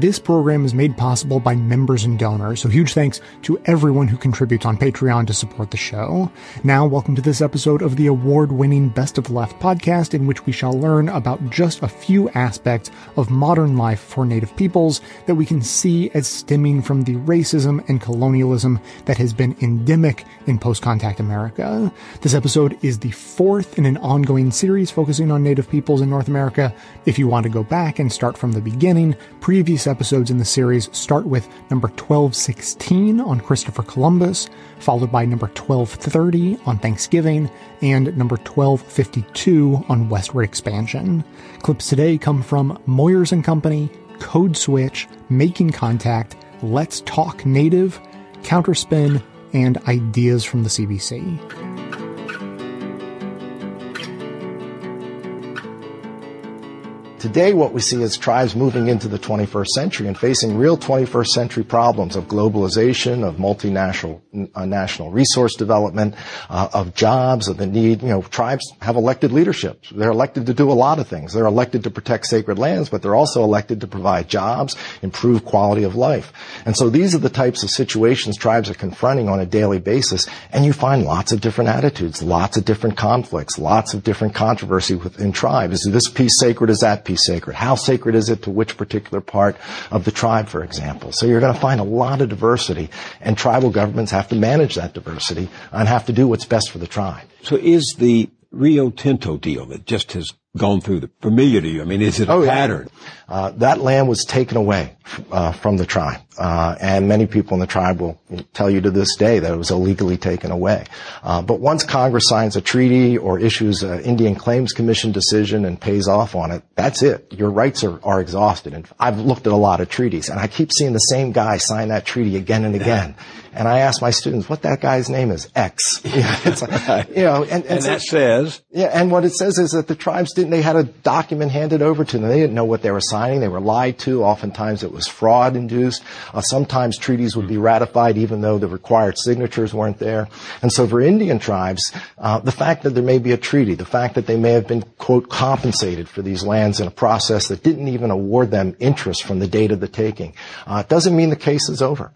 This program is made possible by members and donors, so huge thanks to everyone who contributes on Patreon to support the show. Now, welcome to this episode of the award winning Best of Left podcast, in which we shall learn about just a few aspects of modern life for Native peoples that we can see as stemming from the racism and colonialism that has been endemic in post contact America. This episode is the fourth in an ongoing series focusing on Native peoples in North America. If you want to go back and start from the beginning, previous episodes in the series start with number 1216 on Christopher Columbus, followed by number 1230 on Thanksgiving, and number 1252 on westward expansion. Clips today come from Moyers and Company, Code Switch, Making Contact, Let's Talk Native, Counterspin, and Ideas from the CBC. Today, what we see is tribes moving into the 21st century and facing real 21st century problems of globalization, of multinational uh, national resource development, uh, of jobs, of the need. You know, tribes have elected leadership. They're elected to do a lot of things. They're elected to protect sacred lands, but they're also elected to provide jobs, improve quality of life. And so these are the types of situations tribes are confronting on a daily basis. And you find lots of different attitudes, lots of different conflicts, lots of different controversy within tribes. Is this piece sacred? Is that piece sacred? How sacred is it to which particular part of the tribe, for example? So you're going to find a lot of diversity, and tribal governments have to manage that diversity and have to do what's best for the tribe. So is the Rio Tinto deal that just has gone through the familiar to you? I mean, is it a oh, pattern? Yeah. Uh, that land was taken away uh, from the tribe, uh, and many people in the tribe will tell you to this day that it was illegally taken away. Uh, but once Congress signs a treaty or issues an Indian Claims Commission decision and pays off on it, that's it. Your rights are, are exhausted. And I've looked at a lot of treaties, and I keep seeing the same guy sign that treaty again and again. And I ask my students what that guy's name is. X. like, you know, and, and, and that says. Yeah, and what it says is that the tribes didn't. They had a document handed over to them. They didn't know what they were signing. They were lied to. Oftentimes it was fraud induced. Uh, sometimes treaties would be ratified even though the required signatures weren't there. And so for Indian tribes, uh, the fact that there may be a treaty, the fact that they may have been, quote, compensated for these lands in a process that didn't even award them interest from the date of the taking, uh, doesn't mean the case is over.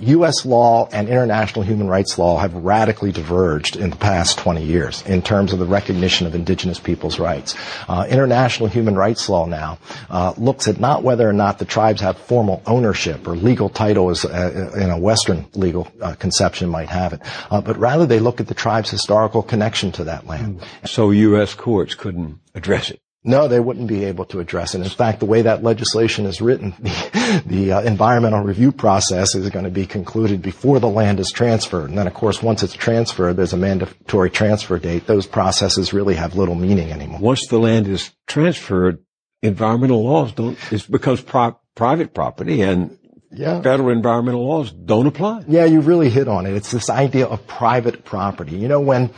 U.S. Uh, law and international human rights law have radically diverged in the past 20 years in terms of the recognition of indigenous people's rights. Uh, international human rights law now uh, looks at not whether or not the tribes have formal ownership or legal title as uh, in a Western legal uh, conception might have it, uh, but rather they look at the tribe's historical connection to that land. So U.S. courts couldn't address it. No, they wouldn't be able to address it. In fact, the way that legislation is written, the, the uh, environmental review process is going to be concluded before the land is transferred. And then, of course, once it's transferred, there's a mandatory transfer date. Those processes really have little meaning anymore. Once the land is transferred, environmental laws don't, it's because pri- private property and yeah. federal environmental laws don't apply. Yeah, you really hit on it. It's this idea of private property. You know, when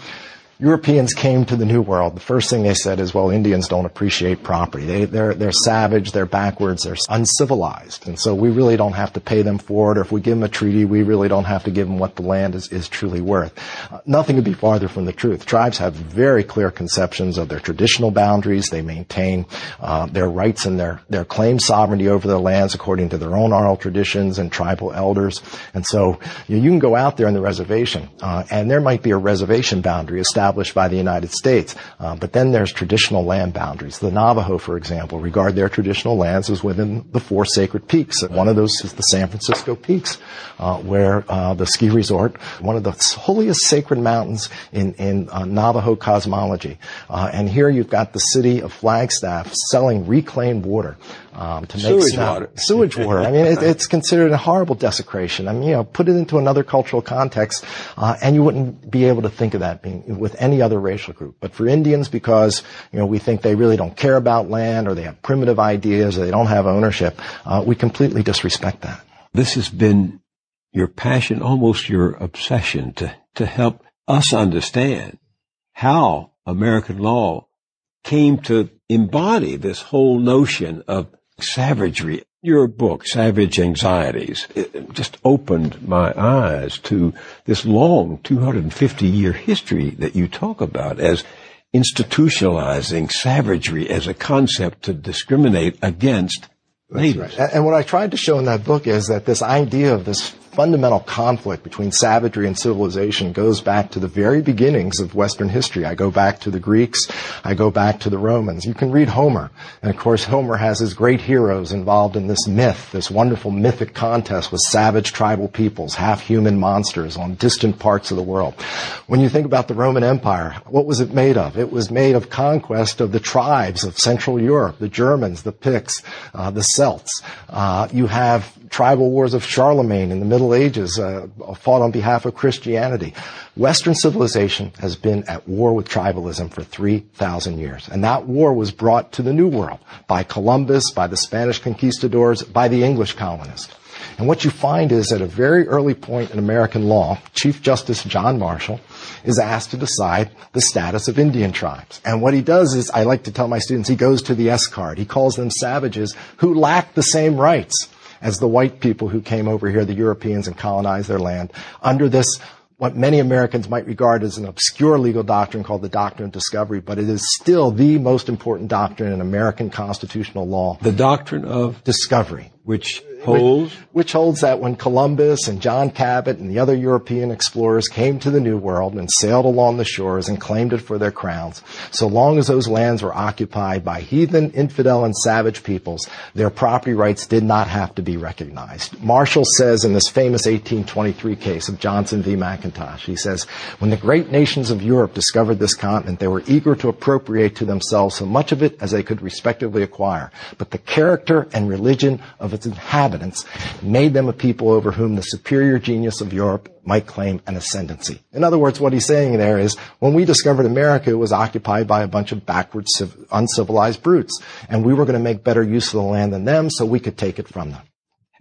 Europeans came to the New World, the first thing they said is, well, Indians don't appreciate property. They, they're, they're savage, they're backwards, they're uncivilized. And so we really don't have to pay them for it, or if we give them a treaty, we really don't have to give them what the land is, is truly worth. Uh, nothing could be farther from the truth. Tribes have very clear conceptions of their traditional boundaries. They maintain uh, their rights and their, their claim sovereignty over their lands according to their own oral traditions and tribal elders. And so you, you can go out there in the reservation, uh, and there might be a reservation boundary established established by the United States. Uh, but then there's traditional land boundaries. The Navajo, for example, regard their traditional lands as within the four sacred peaks. One of those is the San Francisco Peaks, uh, where uh, the ski resort, one of the holiest sacred mountains in, in uh, Navajo cosmology. Uh, and here you've got the city of Flagstaff selling reclaimed water um, to make sewage snow. water. Sewage water. I mean, it, it's considered a horrible desecration. I mean, you know, put it into another cultural context, uh, and you wouldn't be able to think of that being with any other racial group. But for Indians, because you know we think they really don't care about land, or they have primitive ideas, or they don't have ownership, uh, we completely disrespect that. This has been your passion, almost your obsession, to to help us understand how American law came to embody this whole notion of savagery. Your book, Savage Anxieties, just opened my eyes to this long 250 year history that you talk about as institutionalizing savagery as a concept to discriminate against. Right. And what I tried to show in that book is that this idea of this fundamental conflict between savagery and civilization goes back to the very beginnings of Western history. I go back to the Greeks. I go back to the Romans. You can read Homer. And of course, Homer has his great heroes involved in this myth, this wonderful mythic contest with savage tribal peoples, half human monsters on distant parts of the world. When you think about the Roman Empire, what was it made of? It was made of conquest of the tribes of Central Europe, the Germans, the Picts, uh, the Celts. Uh, you have tribal wars of Charlemagne in the Middle Ages uh, fought on behalf of Christianity. Western civilization has been at war with tribalism for 3,000 years. And that war was brought to the New World by Columbus, by the Spanish conquistadors, by the English colonists. And what you find is at a very early point in American law, Chief Justice John Marshall is asked to decide the status of Indian tribes. And what he does is, I like to tell my students, he goes to the S card. He calls them savages who lack the same rights as the white people who came over here, the Europeans, and colonized their land under this what many Americans might regard as an obscure legal doctrine called the doctrine of discovery, but it is still the most important doctrine in American constitutional law. The doctrine of discovery. Which holds? Which, which, holds that when Columbus and John Cabot and the other European explorers came to the New World and sailed along the shores and claimed it for their crowns, so long as those lands were occupied by heathen, infidel, and savage peoples, their property rights did not have to be recognized. Marshall says in this famous 1823 case of Johnson v. McIntosh, he says, when the great nations of Europe discovered this continent, they were eager to appropriate to themselves so much of it as they could respectively acquire. But the character and religion of its inhabitants inhabitants made them a people over whom the superior genius of Europe might claim an ascendancy. In other words, what he's saying there is, when we discovered America, it was occupied by a bunch of backward, uncivilized brutes, and we were going to make better use of the land than them so we could take it from them.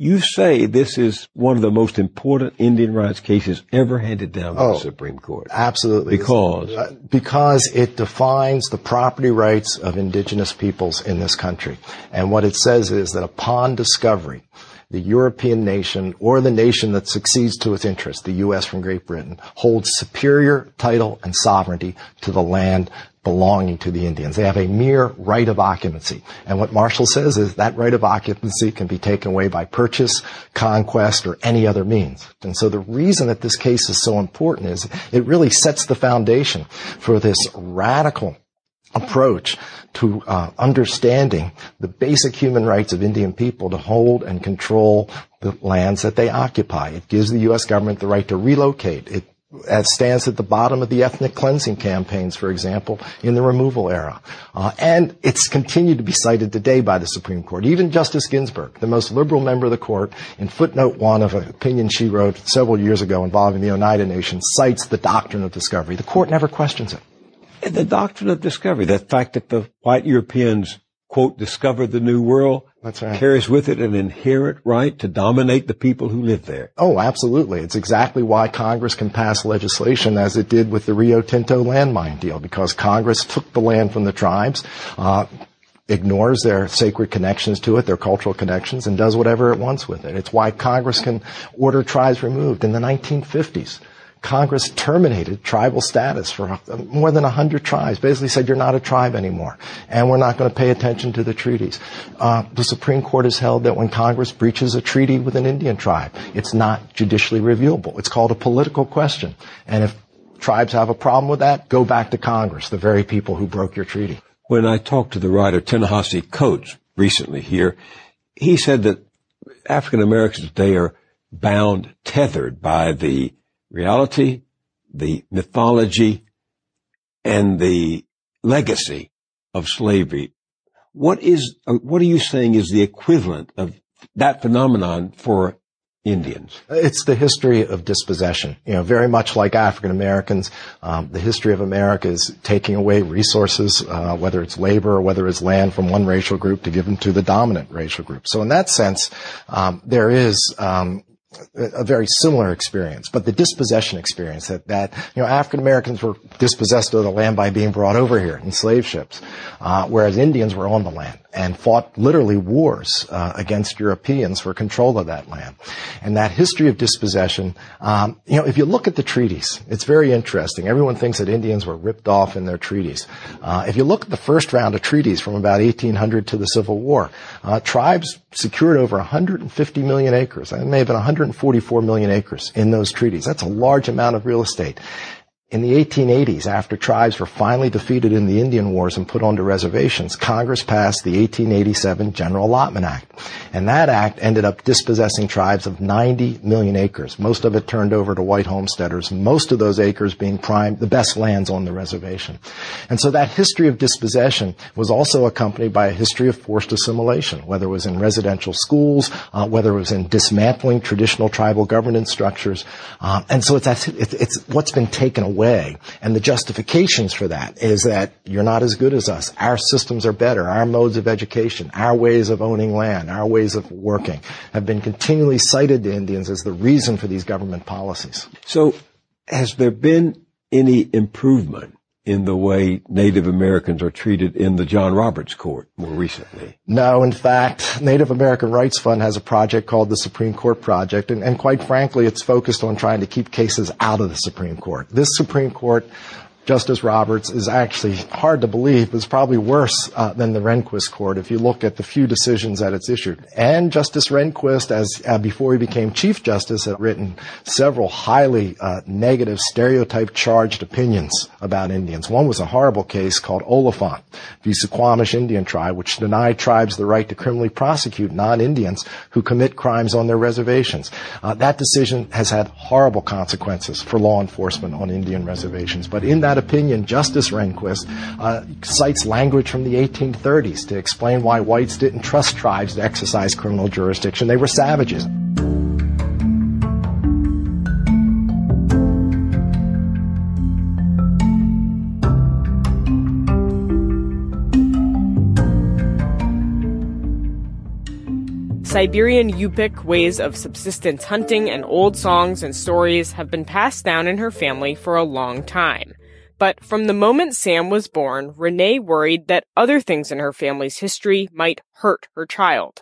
You say this is one of the most important Indian rights cases ever handed down by oh, the Supreme Court. Absolutely. Because? Uh, because it defines the property rights of indigenous peoples in this country. And what it says is that upon discovery, the European nation or the nation that succeeds to its interest, the U.S. from Great Britain, holds superior title and sovereignty to the land belonging to the Indians. They have a mere right of occupancy. And what Marshall says is that right of occupancy can be taken away by purchase, conquest, or any other means. And so the reason that this case is so important is it really sets the foundation for this radical approach to uh, understanding the basic human rights of Indian people to hold and control the lands that they occupy. It gives the U.S. government the right to relocate. It stands at the bottom of the ethnic cleansing campaigns, for example, in the removal era. Uh, and it's continued to be cited today by the Supreme Court. Even Justice Ginsburg, the most liberal member of the court, in footnote one of an opinion she wrote several years ago involving the Oneida Nation, cites the doctrine of discovery. The court never questions it. The doctrine of discovery, the fact that the white Europeans quote, discovered the new world, right. carries with it an inherent right to dominate the people who live there. Oh, absolutely. It's exactly why Congress can pass legislation as it did with the Rio Tinto landmine deal, because Congress took the land from the tribes, uh, ignores their sacred connections to it, their cultural connections, and does whatever it wants with it. It's why Congress can order tribes removed in the 1950s. Congress terminated tribal status for more than 100 tribes, basically said you're not a tribe anymore, and we're not going to pay attention to the treaties. Uh, the Supreme Court has held that when Congress breaches a treaty with an Indian tribe, it's not judicially reviewable. It's called a political question. And if tribes have a problem with that, go back to Congress, the very people who broke your treaty. When I talked to the writer Ta-Nehisi Coates recently here, he said that African Americans today are bound, tethered by the reality, the mythology, and the legacy of slavery. What is, uh, what are you saying is the equivalent of that phenomenon for Indians? It's the history of dispossession. You know, very much like African Americans, um, the history of America is taking away resources, uh, whether it's labor or whether it's land from one racial group to give them to the dominant racial group. So in that sense, um, there is um, a very similar experience, but the dispossession experience that, that you know African Americans were dispossessed of the land by being brought over here in slave ships, uh, whereas Indians were on the land and fought literally wars uh, against Europeans for control of that land. And that history of dispossession, um, you know, if you look at the treaties, it's very interesting. Everyone thinks that Indians were ripped off in their treaties. Uh, if you look at the first round of treaties from about 1800 to the Civil War, uh, tribes secured over 150 million acres. It may have been 144 million acres in those treaties. That's a large amount of real estate. In the 1880s, after tribes were finally defeated in the Indian Wars and put onto reservations, Congress passed the 1887 General Allotment Act. And that act ended up dispossessing tribes of 90 million acres. Most of it turned over to white homesteaders, most of those acres being prime, the best lands on the reservation. And so that history of dispossession was also accompanied by a history of forced assimilation, whether it was in residential schools, uh, whether it was in dismantling traditional tribal governance structures. Um, and so it's, it's what's been taken away way. And the justifications for that is that you're not as good as us. Our systems are better. Our modes of education, our ways of owning land, our ways of working have been continually cited to Indians as the reason for these government policies. So has there been any improvement in the way Native Americans are treated in the John Roberts Court more recently? No, in fact, Native American Rights Fund has a project called the Supreme Court Project, and, and quite frankly, it's focused on trying to keep cases out of the Supreme Court. This Supreme Court Justice Roberts is actually hard to believe, it's probably worse uh, than the Rehnquist court if you look at the few decisions that it's issued. And Justice Rehnquist, as uh, before he became Chief Justice, had written several highly uh, negative, stereotype charged opinions about Indians. One was a horrible case called Oliphant v. Suquamish Indian Tribe, which denied tribes the right to criminally prosecute non-Indians who commit crimes on their reservations. Uh, that decision has had horrible consequences for law enforcement on Indian reservations. But in that opinion, Justice Rehnquist uh, cites language from the 1830s to explain why whites didn't trust tribes to exercise criminal jurisdiction. They were savages. Siberian Yupik ways of subsistence hunting and old songs and stories have been passed down in her family for a long time. But from the moment Sam was born, Renee worried that other things in her family's history might hurt her child.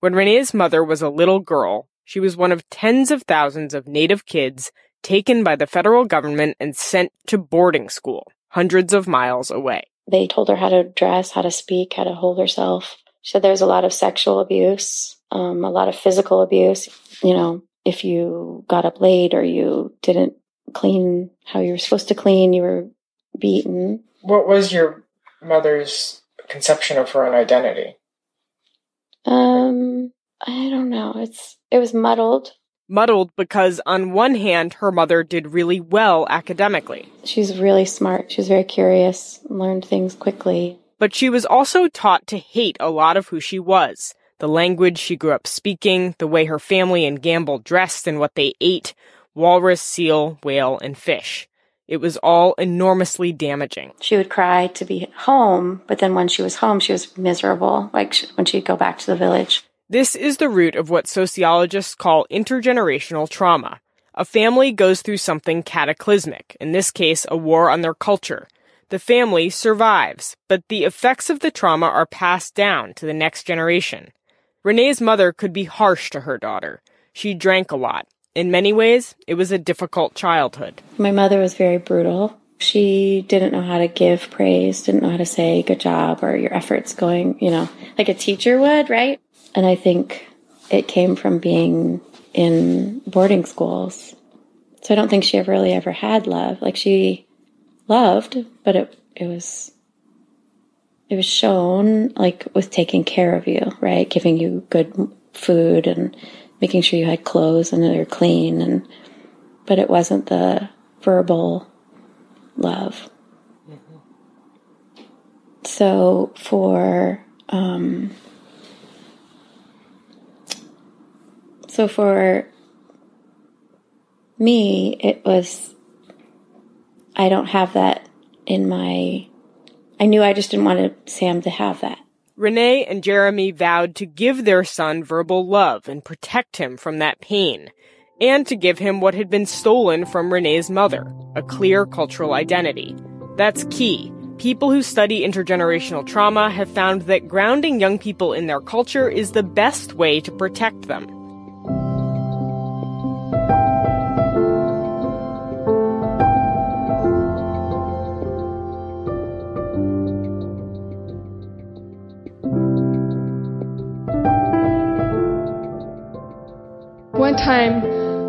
When Renee's mother was a little girl, she was one of tens of thousands of Native kids taken by the federal government and sent to boarding school, hundreds of miles away. They told her how to dress, how to speak, how to hold herself. She said there was a lot of sexual abuse, um, a lot of physical abuse. You know, if you got up late or you didn't clean how you were supposed to clean. You were beaten. What was your mother's conception of her own identity? Um, I don't know. It's it was muddled. Muddled because on one hand her mother did really well academically. She's really smart. She was very curious, learned things quickly. But she was also taught to hate a lot of who she was. The language she grew up speaking, the way her family and Gambell dressed and what they ate, walrus, seal, whale, and fish. It was all enormously damaging. She would cry to be home, but then when she was home, she was miserable, like when she'd go back to the village. This is the root of what sociologists call intergenerational trauma. A family goes through something cataclysmic, in this case, a war on their culture. The family survives, but the effects of the trauma are passed down to the next generation. Renee's mother could be harsh to her daughter. She drank a lot, in many ways, it was a difficult childhood. My mother was very brutal. She didn't know how to give praise, didn't know how to say good job or your efforts going, you know, like a teacher would, right? And I think it came from being in boarding schools. So I don't think she ever really ever had love. Like she loved, but it it was it was shown like with taking care of you, right? Giving you good food and making sure you had clothes and they're clean and but it wasn't the verbal love. Mm-hmm. So for um, so for me, it was I don't have that in my. I knew I just didn't want Sam to have that. Renee and Jeremy vowed to give their son verbal love and protect him from that pain, and to give him what had been stolen from Renee's mother, a clear cultural identity. That's key. People who study intergenerational trauma have found that grounding young people in their culture is the best way to protect them. Time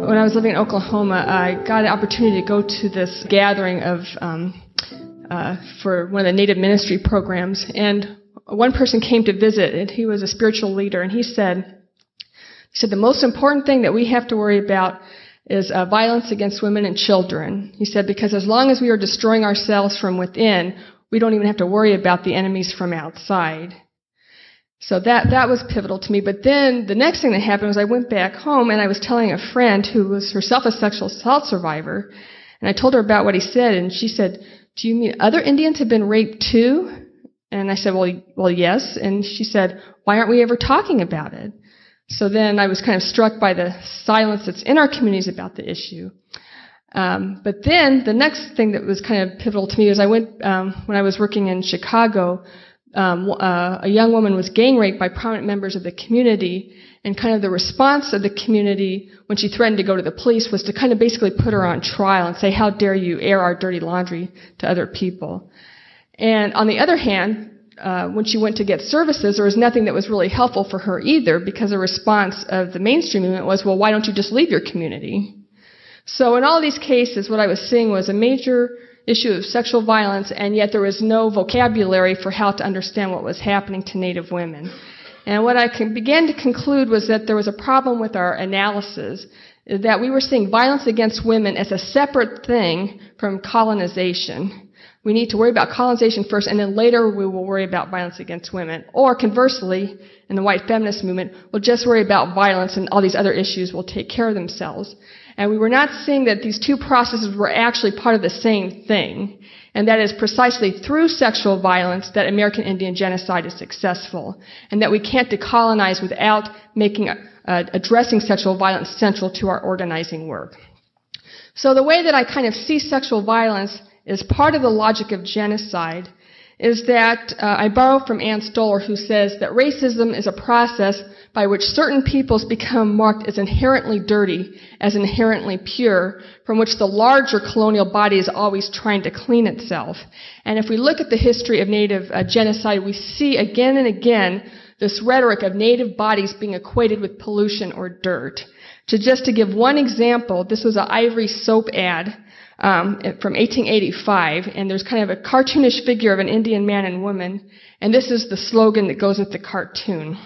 when I was living in Oklahoma, I got an opportunity to go to this gathering of um, uh, for one of the Native ministry programs, and one person came to visit, and he was a spiritual leader, and he said, he said the most important thing that we have to worry about is uh, violence against women and children. He said because as long as we are destroying ourselves from within, we don't even have to worry about the enemies from outside. So that, that was pivotal to me. But then the next thing that happened was I went back home and I was telling a friend who was herself a sexual assault survivor, and I told her about what he said, and she said, do you mean other Indians have been raped too? And I said, well, well, yes. And she said, why aren't we ever talking about it? So then I was kind of struck by the silence that's in our communities about the issue. Um, but then the next thing that was kind of pivotal to me was I went um, when I was working in Chicago um, uh, a young woman was gang raped by prominent members of the community, and kind of the response of the community when she threatened to go to the police was to kind of basically put her on trial and say, "How dare you air our dirty laundry to other people?" And on the other hand, uh, when she went to get services, there was nothing that was really helpful for her either, because the response of the mainstream movement was, "Well, why don't you just leave your community?" So in all these cases, what I was seeing was a major issue of sexual violence, and yet there was no vocabulary for how to understand what was happening to Native women. And what I began to conclude was that there was a problem with our analysis, that we were seeing violence against women as a separate thing from colonization. We need to worry about colonization first, and then later we will worry about violence against women. Or conversely, in the white feminist movement, we'll just worry about violence and all these other issues will take care of themselves. And we were not seeing that these two processes were actually part of the same thing. And that is precisely through sexual violence that American Indian genocide is successful. And that we can't decolonize without making, uh, addressing sexual violence central to our organizing work. So the way that I kind of see sexual violence is part of the logic of genocide is that uh, I borrow from Ann Stoler, who says that racism is a process by which certain peoples become marked as inherently dirty, as inherently pure, from which the larger colonial body is always trying to clean itself. And if we look at the history of Native uh, genocide, we see again and again this rhetoric of Native bodies being equated with pollution or dirt. To just to give one example, this was an Ivory soap ad um, from 1885, and there's kind of a cartoonish figure of an Indian man and woman, and this is the slogan that goes with the cartoon.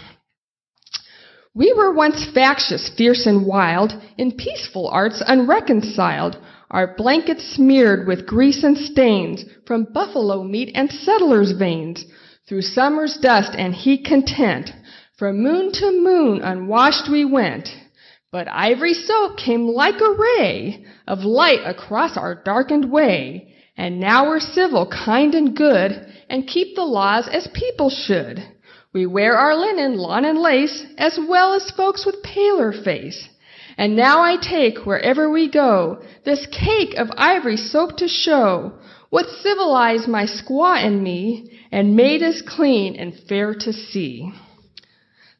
We were once factious, fierce, and wild, in peaceful arts unreconciled, our blankets smeared with grease and stains from buffalo meat and settlers' veins. Through summer's dust and heat content, from moon to moon unwashed we went. But ivory soap came like a ray of light across our darkened way. And now we're civil, kind, and good, and keep the laws as people should. We wear our linen, lawn, and lace, as well as folks with paler face. And now I take, wherever we go, this cake of ivory soap to show what civilized my squaw and me, and made us clean and fair to see.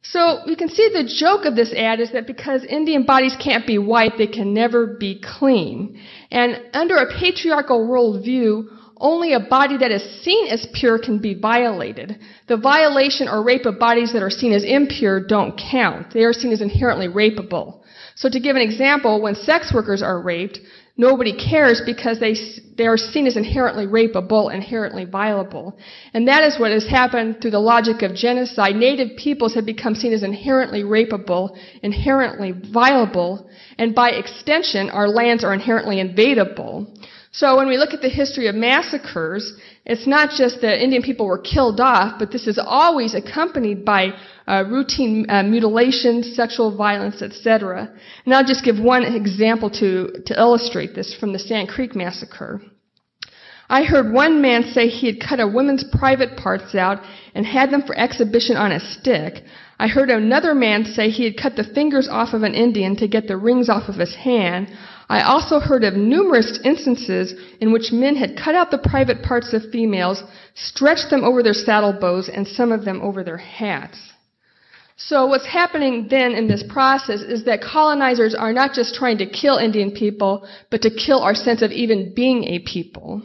So we can see the joke of this ad is that because Indian bodies can't be white, they can never be clean. And under a patriarchal worldview, only a body that is seen as pure can be violated. The violation or rape of bodies that are seen as impure don't count. They are seen as inherently rapeable. So to give an example, when sex workers are raped, nobody cares because they, they are seen as inherently rapeable, inherently violable. And that is what has happened through the logic of genocide. Native peoples have become seen as inherently rapeable, inherently violable, and by extension, our lands are inherently invadable. So when we look at the history of massacres, it's not just that Indian people were killed off, but this is always accompanied by uh, routine uh, mutilations, sexual violence, etc. And I'll just give one example to, to illustrate this from the Sand Creek massacre. I heard one man say he had cut a woman's private parts out and had them for exhibition on a stick. I heard another man say he had cut the fingers off of an Indian to get the rings off of his hand. I also heard of numerous instances in which men had cut out the private parts of females, stretched them over their saddle bows, and some of them over their hats. So what's happening then in this process is that colonizers are not just trying to kill Indian people, but to kill our sense of even being a people.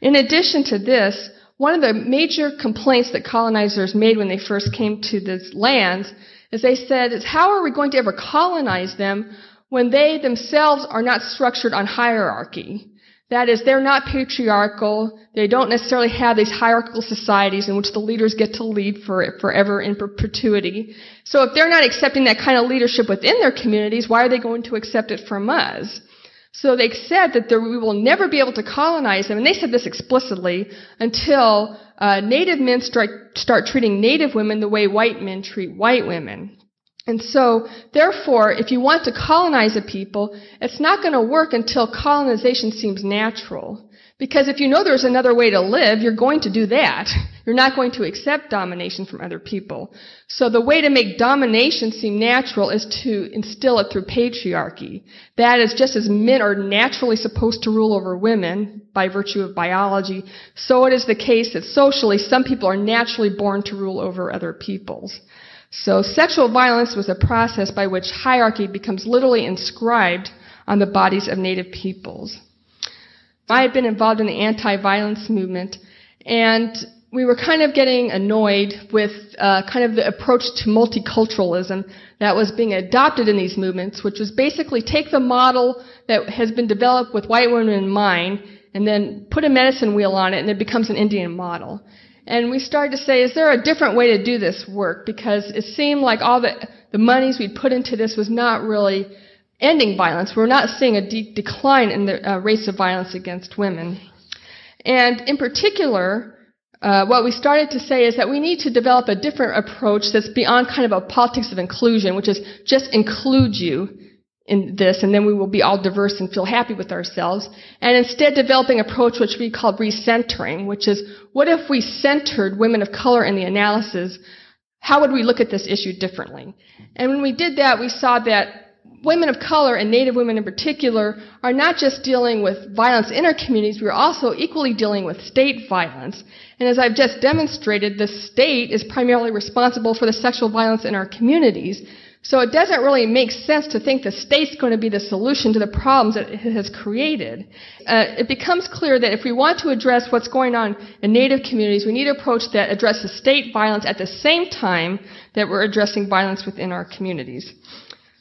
In addition to this, one of the major complaints that colonizers made when they first came to these lands is they said, is how are we going to ever colonize them when they themselves are not structured on hierarchy. That is, they're not patriarchal. They don't necessarily have these hierarchical societies in which the leaders get to lead for forever in perpetuity. So if they're not accepting that kind of leadership within their communities, why are they going to accept it from us? So they said that there, we will never be able to colonize them, and they said this explicitly, until uh, native men start, start treating native women the way white men treat white women. And so, therefore, if you want to colonize a people, it's not going to work until colonization seems natural. Because if you know there's another way to live, you're going to do that. You're not going to accept domination from other people. So the way to make domination seem natural is to instill it through patriarchy. That is just as men are naturally supposed to rule over women by virtue of biology, so it is the case that socially some people are naturally born to rule over other peoples. So sexual violence was a process by which hierarchy becomes literally inscribed on the bodies of native peoples. I had been involved in the anti-violence movement, and we were kind of getting annoyed with uh, kind of the approach to multiculturalism that was being adopted in these movements, which was basically take the model that has been developed with white women in mind and then put a medicine wheel on it and it becomes an Indian model. And we started to say, is there a different way to do this work? Because it seemed like all the, the monies we'd put into this was not really ending violence. We're not seeing a de- decline in the uh, rates of violence against women. And in particular, uh, what we started to say is that we need to develop a different approach that's beyond kind of a politics of inclusion, which is just include you in this, and then we will be all diverse and feel happy with ourselves. And instead developing approach which we call recentering, which is what if we centered women of color in the analysis? How would we look at this issue differently? And when we did that, we saw that women of color and Native women in particular are not just dealing with violence in our communities, we're also equally dealing with state violence. And as I've just demonstrated, the state is primarily responsible for the sexual violence in our communities. So it doesn't really make sense to think the state's going to be the solution to the problems that it has created. Uh, it becomes clear that if we want to address what's going on in Native communities, we need an approach that addresses state violence at the same time that we're addressing violence within our communities.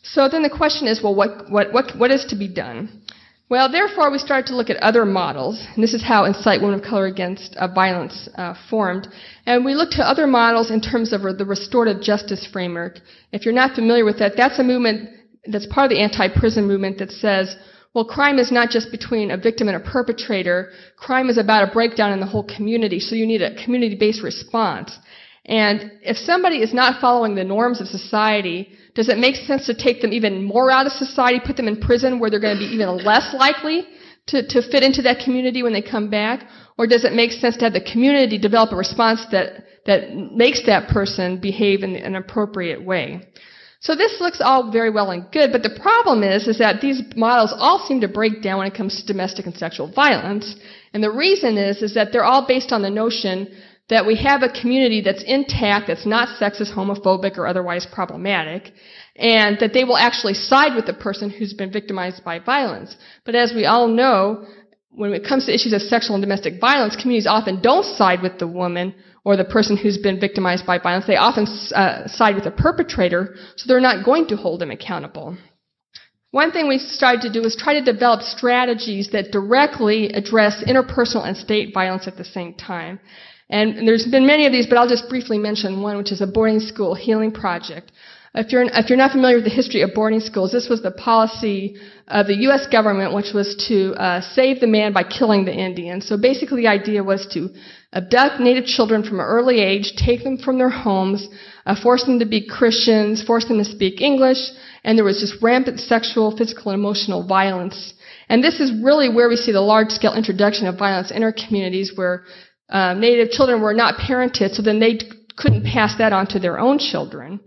So then the question is, well, what, what, what, what is to be done? Well, therefore, we started to look at other models, and this is how Incite Women of Color Against uh, Violence uh, formed. And we looked to other models in terms of the restorative justice framework. If you're not familiar with that, that's a movement that's part of the anti-prison movement that says, well, crime is not just between a victim and a perpetrator. Crime is about a breakdown in the whole community, so you need a community-based response. And if somebody is not following the norms of society, does it make sense to take them even more out of society, put them in prison where they're going to be even less likely to, to fit into that community when they come back? Or does it make sense to have the community develop a response that, that makes that person behave in an appropriate way? So this looks all very well and good, but the problem is, is that these models all seem to break down when it comes to domestic and sexual violence. And the reason is, is that they're all based on the notion that we have a community that's intact, that's not sexist, homophobic, or otherwise problematic, and that they will actually side with the person who's been victimized by violence. But as we all know, when it comes to issues of sexual and domestic violence, communities often don't side with the woman or the person who's been victimized by violence. They often uh, side with the perpetrator, so they're not going to hold them accountable. One thing we started to do is try to develop strategies that directly address interpersonal and state violence at the same time. And there's been many of these, but I'll just briefly mention one, which is a boarding school healing project. If you're, if you're not familiar with the history of boarding schools, this was the policy of the U.S. government, which was to uh, save the man by killing the Indian. So basically, the idea was to abduct Native children from an early age, take them from their homes, uh, force them to be Christians, force them to speak English, and there was just rampant sexual, physical, and emotional violence And this is really where we see the large scale introduction of violence in our communities where uh, Native children were not parented, so then they couldn't pass that on to their own children.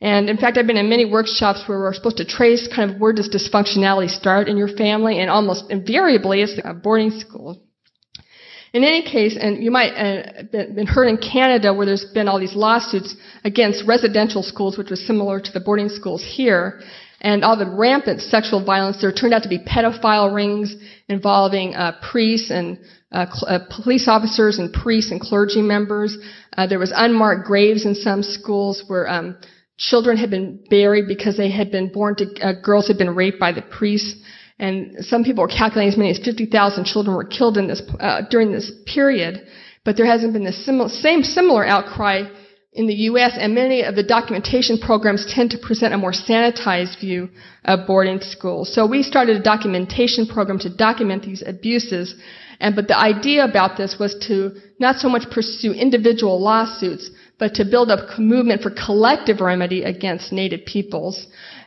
And in fact, I've been in many workshops where we're supposed to trace kind of where does dysfunctionality start in your family, and almost invariably it's a boarding school. In any case, and you might uh, been heard in Canada where there's been all these lawsuits against residential schools, which was similar to the boarding schools here, and all the rampant sexual violence. There turned out to be pedophile rings involving uh, priests and uh, cl- uh, police officers and priests and clergy members. Uh, there was unmarked graves in some schools where um, Children had been buried because they had been born to, uh, girls had been raped by the priests. And some people are calculating as many as 50,000 children were killed in this, uh, during this period. But there hasn't been the sim- same similar outcry in the U.S. and many of the documentation programs tend to present a more sanitized view of boarding schools. So we started a documentation program to document these abuses. And, but the idea about this was to not so much pursue individual lawsuits, but to build up a movement for collective remedy against Native peoples,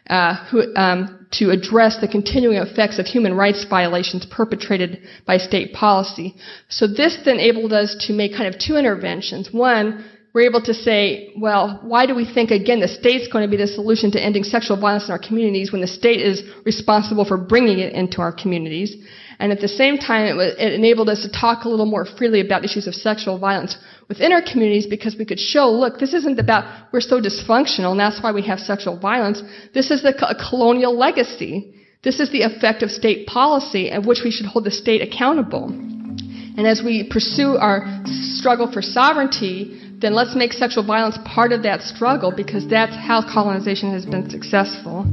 uh, who, um, to address the continuing effects of human rights violations perpetrated by state policy. So this then enabled us to make kind of two interventions. One, we're able to say, well, why do we think again the state's going to be the solution to ending sexual violence in our communities when the state is responsible for bringing it into our communities? And at the same time, it, was, it, enabled us to talk a little more freely about issues of sexual violence within our communities because we could show, look, this isn't about we're so dysfunctional and that's why we have sexual violence. This is the colonial legacy. This is the effect of state policy of which we should hold the state accountable. And as we pursue our struggle for sovereignty, then let's make sexual violence part of that struggle because that's how colonization has been successful.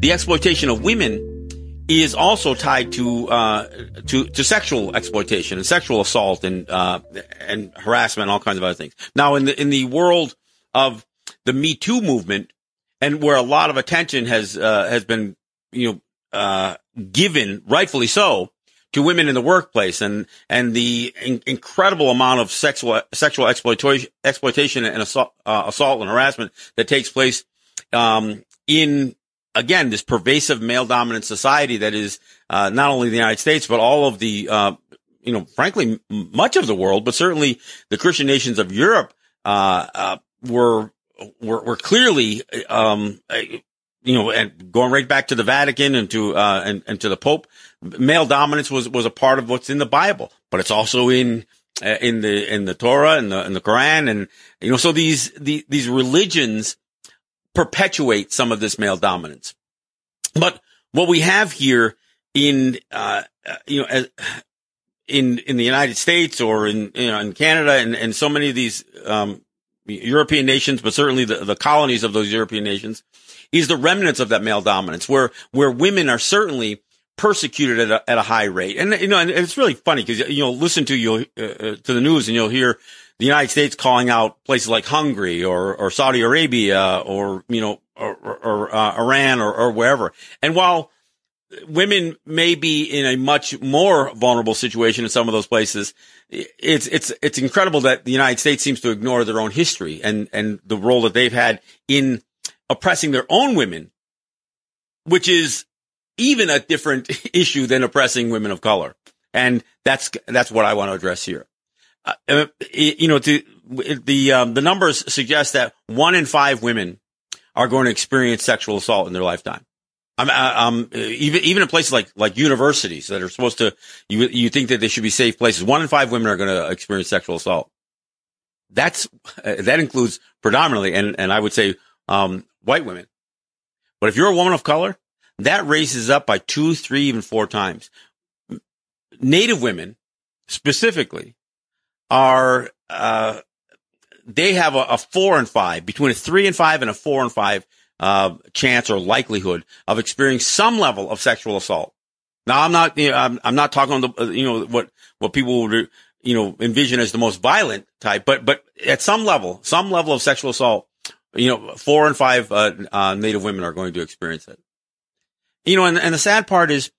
the exploitation of women is also tied to uh, to to sexual exploitation and sexual assault and uh, and harassment and all kinds of other things. Now, in the in the world of the Me Too movement, and where a lot of attention has uh, has been you know uh, given, rightfully so, to women in the workplace and and the in- incredible amount of sexual sexual exploitation exploitation and assault, uh, assault and harassment that takes place um, in again, this pervasive male dominant society that is uh, not only the United States, but all of the, uh, you know, frankly, m- much of the world, but certainly the Christian nations of Europe uh, uh were, were, were clearly, um, you know, and going right back to the Vatican and to uh, and, and to the Pope, male dominance was was a part of what's in the Bible, but it's also in uh, in the in the Torah and the in the Quran, and you know, so these the, these religions perpetuate some of this male dominance. But what we have here in, uh, you know, in, in the United States or in, you know, in Canada and, and so many of these, um, European nations, but certainly the, the colonies of those European nations is the remnants of that male dominance where, where women are certainly persecuted at a, at a high rate. And, you know, and it's really funny because, you know, listen to you, uh, uh, to the news and you'll hear, the United States calling out places like Hungary or, or Saudi Arabia or, you know, or, or uh, Iran or, or wherever. And while women may be in a much more vulnerable situation in some of those places, it's, it's, it's incredible that the United States seems to ignore their own history and, and the role that they've had in oppressing their own women, which is even a different issue than oppressing women of color. And that's, that's what I want to address here. Uh, uh you know, to, the um, the numbers suggest that one in five women are going to experience sexual assault in their lifetime. I'm, I'm even even in places like like universities that are supposed to you you think that they should be safe places. One in five women are going to experience sexual assault. That's uh, that includes predominantly and and I would say um, white women. But if you're a woman of color, that raises up by two, three, even four times. Native women specifically are, uh, they have a, a, four and five, between a three and five and a four and five, uh, chance or likelihood of experiencing some level of sexual assault. Now, I'm not, you know, I'm, I'm not talking on the, you know, what, what people would, you know, envision as the most violent type, but, but at some level, some level of sexual assault, you know, four and five, uh, uh, Native women are going to experience it. You know, and, and the sad part is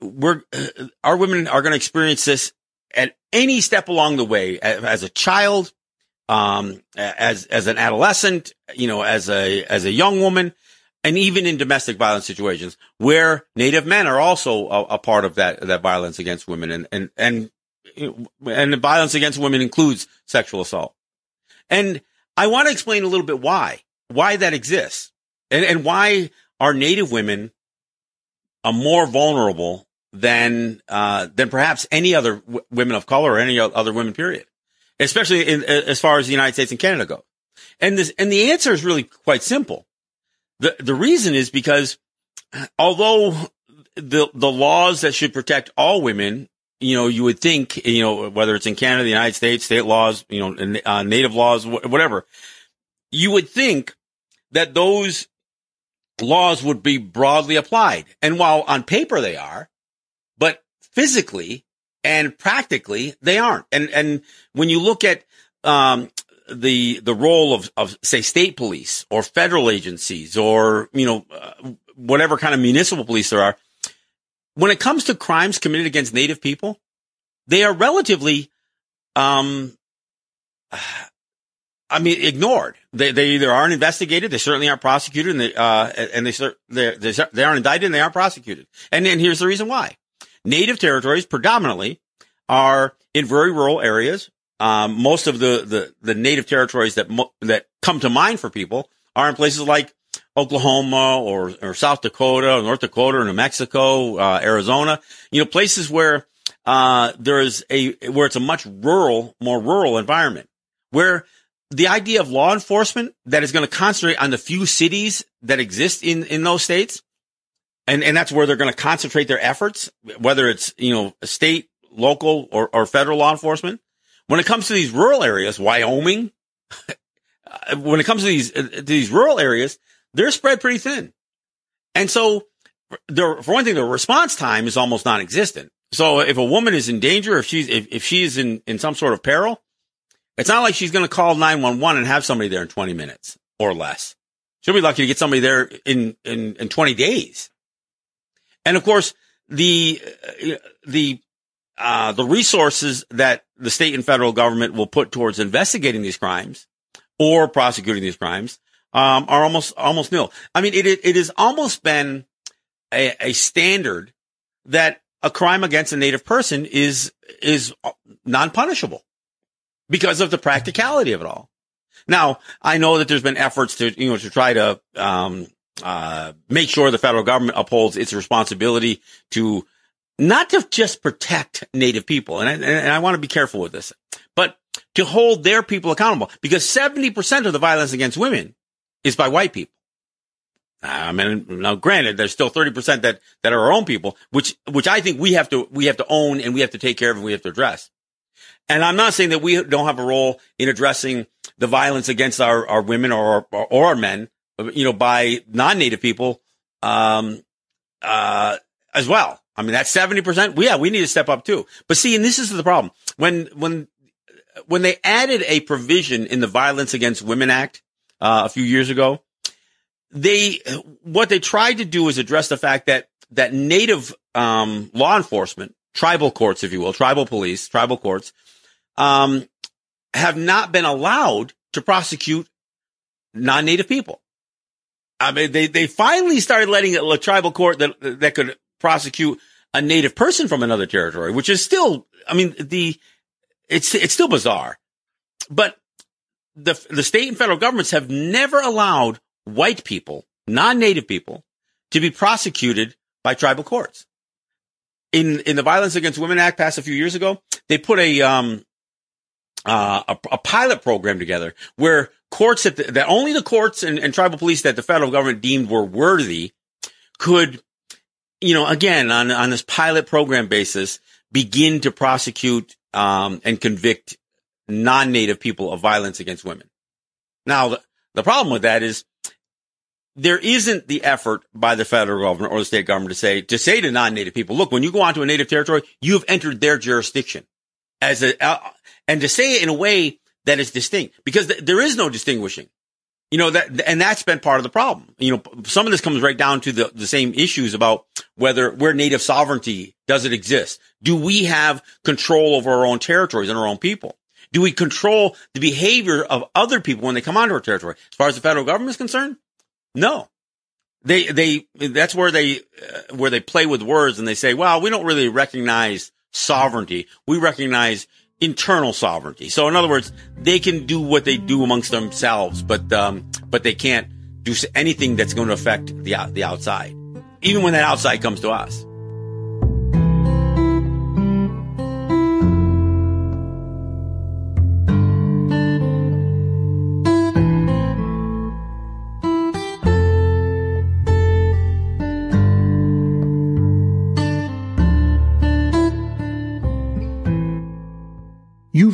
we're, our women are going to experience this at any step along the way as a child, um, as, as an adolescent, you know, as a, as a young woman, and even in domestic violence situations where native men are also a, a part of that, that violence against women and, and, and, and the violence against women includes sexual assault. And I want to explain a little bit why, why that exists and, and why our native women are more vulnerable than, uh, than perhaps any other w- women of color or any other women, period. Especially in, as far as the United States and Canada go. And this, and the answer is really quite simple. The, the reason is because although the, the laws that should protect all women, you know, you would think, you know, whether it's in Canada, the United States, state laws, you know, uh, native laws, whatever, you would think that those laws would be broadly applied. And while on paper they are, physically and practically they aren't. And, and when you look at, um, the the role of of say state police or federal agencies or you know uh, whatever kind of municipal police there are when it comes to crimes committed against native people they are relatively um I mean, ignored. They, they either aren't investigated, they certainly aren't prosecuted, and they, uh, and they, they, they aren't indicted and they aren't prosecuted. And then here's the reason why. Native territories predominantly are in very rural areas um, most of the, the, the native territories that, mo- that come to mind for people are in places like Oklahoma or, or South Dakota or North Dakota or New Mexico, uh, Arizona, you know, places where, uh, there is a, where it's a much rural, more rural environment where the idea of law enforcement that is going to concentrate on the few cities that exist in, in those states. And, and that's where they're going to concentrate their efforts, whether it's, you know, state, local or, or federal law enforcement. When it comes to these rural areas, Wyoming, when it comes to these, to these rural areas, they're spread pretty thin. And so for one thing, the response time is almost non-existent. So if a woman is in danger, if she's, if, if she's in, in some sort of peril, it's not like she's going to call 911 and have somebody there in 20 minutes or less. She'll be lucky to get somebody there in, in, in 20 days. And of course, the, the uh, the resources that the state and federal government will put towards investigating these crimes or prosecuting these crimes um, are almost almost nil. I mean, it it has almost been a, a standard that a crime against a native person is is non punishable because of the practicality of it all. Now, I know that there's been efforts to you know to try to um, uh, make sure the federal government upholds its responsibility to not to just protect native people. And I, and I want to be careful with this, but to hold their people accountable because 70% of the violence against women is by white people. I mean, now granted, there's still 30% that, that are our own people, which, which I think we have to, we have to own and we have to take care of and we have to address. And I'm not saying that we don't have a role in addressing the violence against our, our women or, or, or our men, you know, by non-native people, um, uh, as well. I mean, that's 70%. Yeah, we need to step up too. But see, and this is the problem. When, when, when they added a provision in the Violence Against Women Act, uh, a few years ago, they, what they tried to do is address the fact that, that native, um, law enforcement, tribal courts, if you will, tribal police, tribal courts, um, have not been allowed to prosecute non-native people. I mean, they, they finally started letting a tribal court that, that could prosecute a native person from another territory, which is still, I mean, the, it's, it's still bizarre, but the, the state and federal governments have never allowed white people, non-native people to be prosecuted by tribal courts. In, in the Violence Against Women Act passed a few years ago, they put a, um, uh, a, a, pilot program together where courts that, the, that only the courts and, and tribal police that the federal government deemed were worthy could you know, again, on, on this pilot program basis, begin to prosecute, um, and convict non-native people of violence against women. Now, the, the problem with that is there isn't the effort by the federal government or the state government to say, to say to non-native people, look, when you go onto a native territory, you have entered their jurisdiction as a, uh, and to say it in a way that is distinct because th- there is no distinguishing. You know, that, and that's been part of the problem. You know, some of this comes right down to the, the same issues about whether where native sovereignty does it exist? Do we have control over our own territories and our own people? Do we control the behavior of other people when they come onto our territory? As far as the federal government is concerned, no. They, they, that's where they, uh, where they play with words and they say, well, we don't really recognize sovereignty. We recognize internal sovereignty. So in other words, they can do what they do amongst themselves, but, um, but they can't do anything that's going to affect the, the outside, even when that outside comes to us.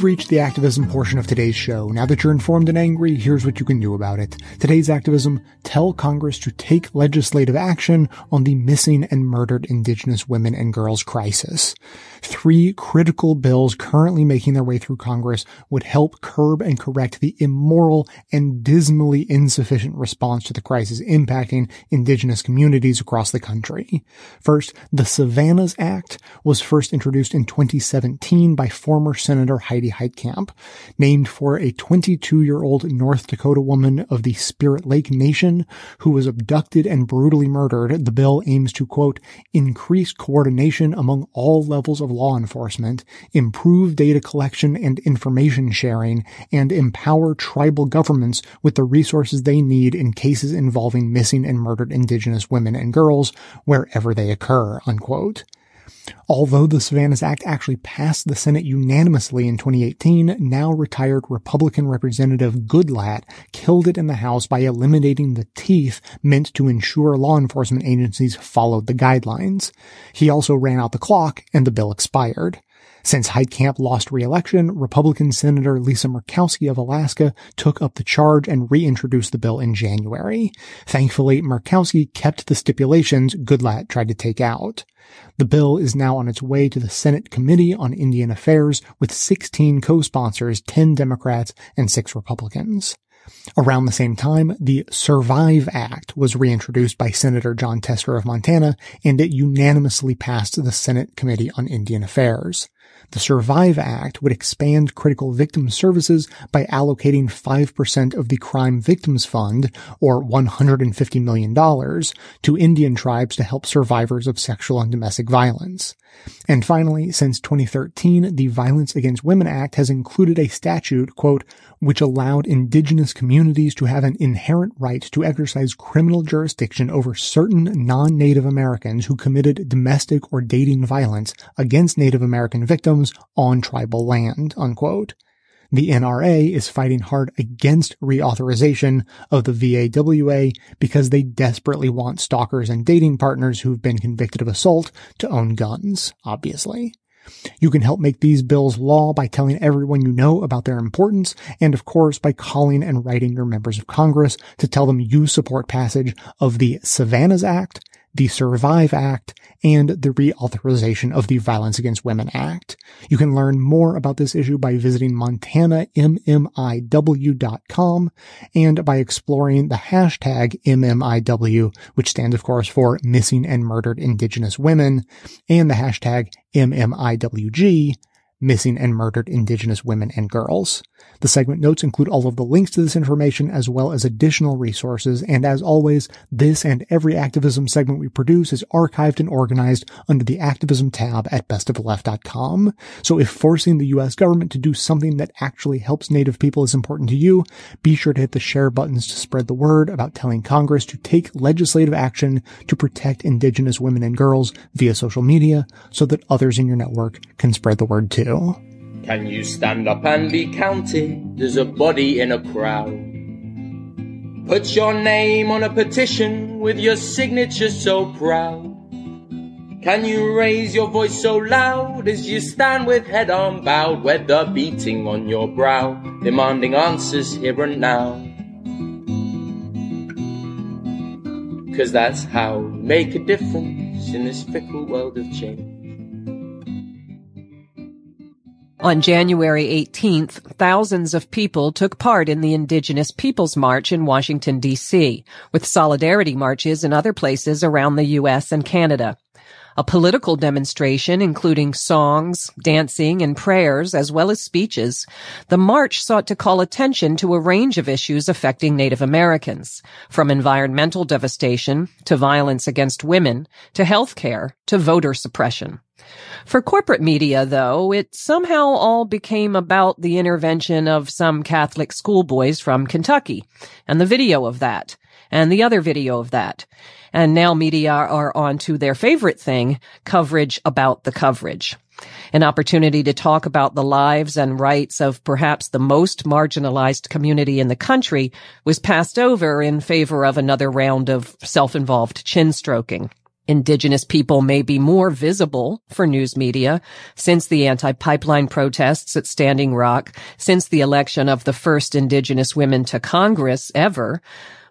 Reached the activism portion of today's show. Now that you're informed and angry, here's what you can do about it. Today's activism, tell Congress to take legislative action on the missing and murdered Indigenous women and girls crisis. Three critical bills currently making their way through Congress would help curb and correct the immoral and dismally insufficient response to the crisis impacting Indigenous communities across the country. First, the Savanna's Act was first introduced in 2017 by former Senator Heidi Heitkamp. Named for a 22 year old North Dakota woman of the Spirit Lake Nation who was abducted and brutally murdered, the bill aims to quote, increase coordination among all levels of law enforcement, improve data collection and information sharing, and empower tribal governments with the resources they need in cases involving missing and murdered indigenous women and girls wherever they occur, unquote. Although the Savanna's Act actually passed the Senate unanimously in 2018, now retired Republican Representative Goodlatte killed it in the House by eliminating the teeth meant to ensure law enforcement agencies followed the guidelines. He also ran out the clock and the bill expired. Since Heitkamp lost re-election, Republican Senator Lisa Murkowski of Alaska took up the charge and reintroduced the bill in January. Thankfully, Murkowski kept the stipulations Goodlatte tried to take out. The bill is now on its way to the Senate Committee on Indian Affairs with 16 co-sponsors, 10 Democrats and 6 Republicans. Around the same time, the Survive Act was reintroduced by Senator Jon Tester of Montana, and it unanimously passed the Senate Committee on Indian Affairs. The Survive Act would expand critical victim services by allocating 5% of the Crime Victims Fund, or $150 million, to Indian tribes to help survivors of sexual and domestic violence. And finally, since 2013, the Violence Against Women Act has included a statute, quote, which allowed indigenous communities to have an inherent right to exercise criminal jurisdiction over certain non-Native Americans who committed domestic or dating violence against Native American victims on tribal land, unquote. The NRA is fighting hard against reauthorization of the VAWA because they desperately want stalkers and dating partners who've been convicted of assault to own guns, obviously. You can help make these bills law by telling everyone you know about their importance, and of course by calling and writing your members of Congress to tell them you support passage of the Savanna's Act, the Survive Act, and the reauthorization of the Violence Against Women Act. You can learn more about this issue by visiting montanammiw.com and by exploring the hashtag MMIW, which stands of course for Missing and Murdered Indigenous Women, and the hashtag MMIWG, Missing and Murdered Indigenous Women and Girls. The segment notes include all of the links to this information as well as additional resources. And as always, this and every activism segment we produce is archived and organized under the activism tab at bestoftheleft.com. So if forcing the US government to do something that actually helps Native people is important to you, be sure to hit the share buttons to spread the word about telling Congress to take legislative action to protect Indigenous women and girls via social media so that others in your network can spread the word too. Can you stand up and be counted There's a body in a crowd? Put your name on a petition with your signature so proud. Can you raise your voice so loud as you stand with head unbowed, weather beating on your brow, demanding answers here and now? Cause that's how we make a difference in this fickle world of change. On January 18th, thousands of people took part in the Indigenous Peoples March in Washington, D.C., with solidarity marches in other places around the U.S. and Canada. A political demonstration including songs, dancing, and prayers, as well as speeches. The march sought to call attention to a range of issues affecting Native Americans, from environmental devastation to violence against women to health care to voter suppression. For corporate media, though, it somehow all became about the intervention of some Catholic schoolboys from Kentucky and the video of that and the other video of that. And now media are on to their favorite thing, coverage about the coverage. An opportunity to talk about the lives and rights of perhaps the most marginalized community in the country was passed over in favor of another round of self-involved chin stroking. Indigenous people may be more visible for news media since the anti-pipeline protests at Standing Rock, since the election of the first Indigenous women to Congress ever.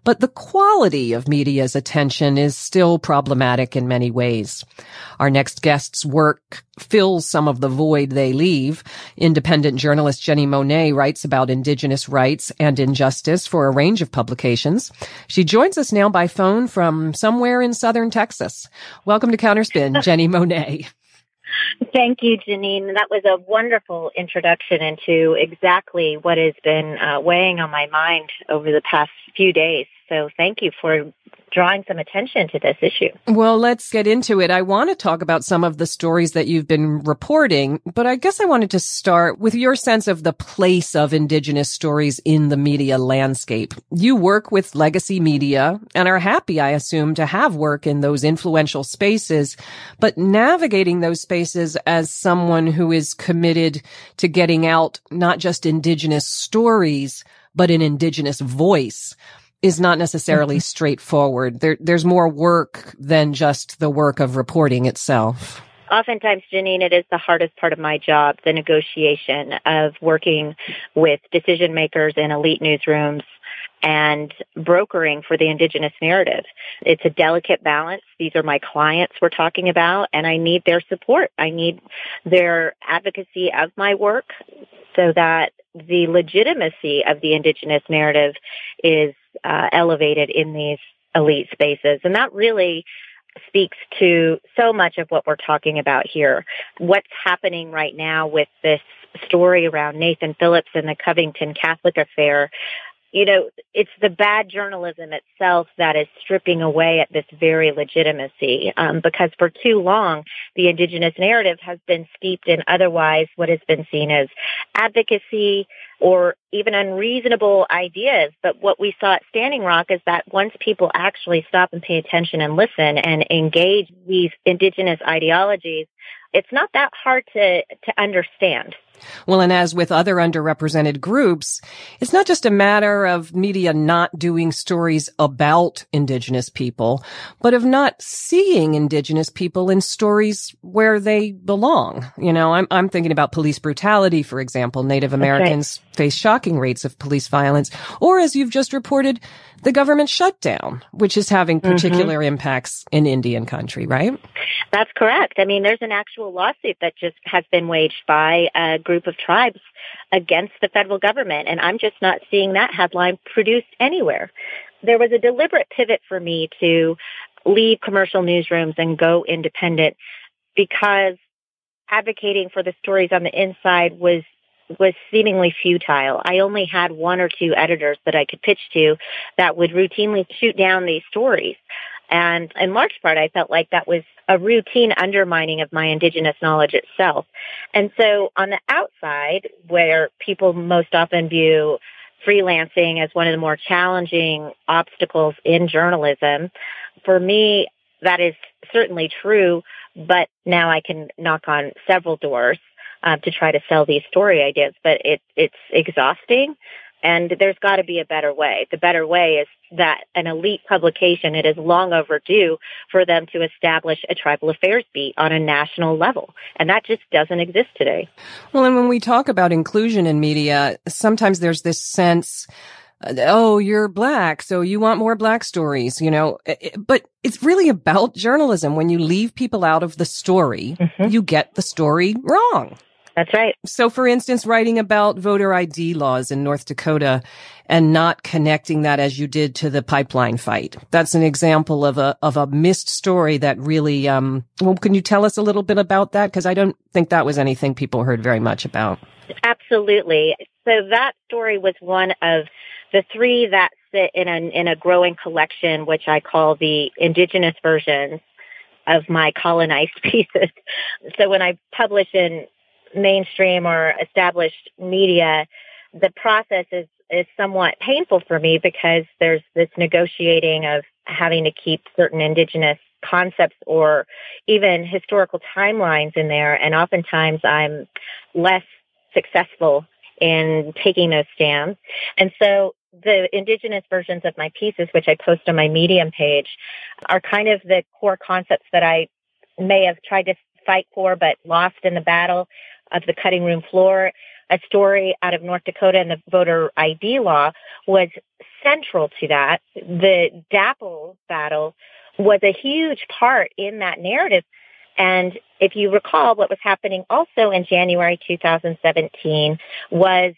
But the quality of media's attention is still problematic in many ways. Our next guest's work fills some of the void they leave. Independent journalist Jenni Monet writes about Indigenous rights and injustice for a range of publications. She joins us now by phone from somewhere in southern Texas. Welcome to Counterspin, Jenni Monet. Thank you, Janine. That was a wonderful introduction into exactly what has been uh, weighing on my mind over the past few days. So thank you for drawing some attention to this issue. Well, let's get into it. I want to talk about some of the stories that you've been reporting, but I guess I wanted to start with your sense of the place of Indigenous stories in the media landscape. You work with legacy media and are happy, I assume, to have work in those influential spaces, but navigating those spaces as someone who is committed to getting out not just Indigenous stories, but an Indigenous voice is not necessarily mm-hmm. straightforward. There, there's more work than just the work of reporting itself. Oftentimes, Janine, it is the hardest part of my job, the negotiation of working with decision makers in elite newsrooms and brokering for the indigenous narrative. It's a delicate balance. These are my clients we're talking about and I need their support. I need their advocacy of my work so that the legitimacy of the indigenous narrative is uh, elevated in these elite spaces. And that really speaks to so much of what we're talking about here. What's happening right now with this story around Nathan Phillips and the Covington Catholic affair you know, it's the bad journalism itself that is stripping away at this very legitimacy. Um, because for too long, the indigenous narrative has been steeped in otherwise what has been seen as advocacy or even unreasonable ideas. But what we saw at Standing Rock is that once people actually stop and pay attention and listen and engage these indigenous ideologies, it's not that hard to, to understand. Well, and as with other underrepresented groups, it's not just a matter of media not doing stories about Indigenous people, but of not seeing Indigenous people in stories where they belong. You know, I'm, I'm thinking about police brutality, for example. Native Americans face shocking rates of police violence, or as you've just reported, the government shutdown, which is having mm-hmm. particular mm-hmm. impacts in Indian country, right? That's correct. I mean, there's an actual lawsuit that just has been waged by a group of tribes against the federal government, and I'm just not seeing that headline produced anywhere. There was a deliberate pivot for me to leave commercial newsrooms and go independent because advocating for the stories on the inside was was seemingly futile. I only had one or two editors that I could pitch to that would routinely shoot down these stories. And in large part, I felt like that was a routine undermining of my indigenous knowledge itself. And so on the outside, where people most often view freelancing as one of the more challenging obstacles in journalism, for me, that is certainly true, but now I can knock on several doors uh, to try to sell these story ideas, but it, it's exhausting. And there's got to be a better way. The better way is that an elite publication, it is long overdue for them to establish a tribal affairs beat on a national level. And that just doesn't exist today. Well, and when we talk about inclusion in media, sometimes there's this sense oh, you're black, so you want more black stories, you know, but it's really about journalism. When you leave people out of the story, mm-hmm. you get the story wrong. That's right. So, for instance, writing about voter ID laws in North Dakota and not connecting that as you did to the pipeline fight. That's an example of a of a missed story that really. Um, well, can you tell us a little bit about that? Because I don't think that was anything people heard very much about. Absolutely. So that story was one of the three that sit in a in a growing collection, which I call the indigenous versions of my colonized pieces. So when I publish in mainstream or established media, the process is, is somewhat painful for me because there's this negotiating of having to keep certain indigenous concepts or even historical timelines in there. And oftentimes I'm less successful in taking those stands. And so the indigenous versions of my pieces, which I post on my Medium page, are kind of the core concepts that I may have tried to fight for but lost in the battle of the cutting room floor. A story out of North Dakota and the voter ID law was central to that. The DAPL battle was a huge part in that narrative. And if you recall, what was happening also in January 2017 was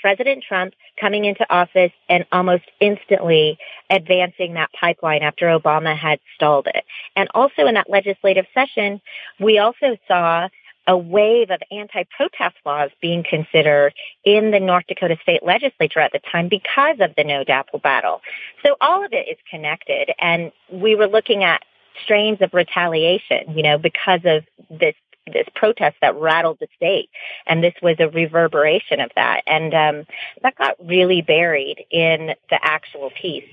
President Trump coming into office and almost instantly advancing that pipeline after Obama had stalled it. And also in that legislative session, we also saw a wave of anti-protest laws being considered in the North Dakota state legislature at the time because of the no DAPL battle. So all of it is connected and we were looking at strains of retaliation, you know, because of this this protest that rattled the state. And this was a reverberation of that. And um, that got really buried in the actual piece.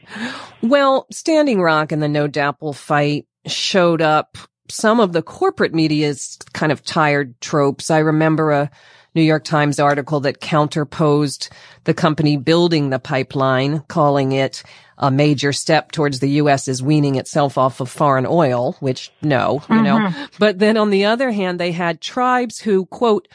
Well, Standing Rock and the No DAPL fight showed up some of the corporate media's kind of tired tropes. I remember a New York Times article that counterposed the company building the pipeline, calling it a major step towards the U.S. is weaning itself off of foreign oil, which no, you mm-hmm. know. But then on the other hand, they had tribes who, quote,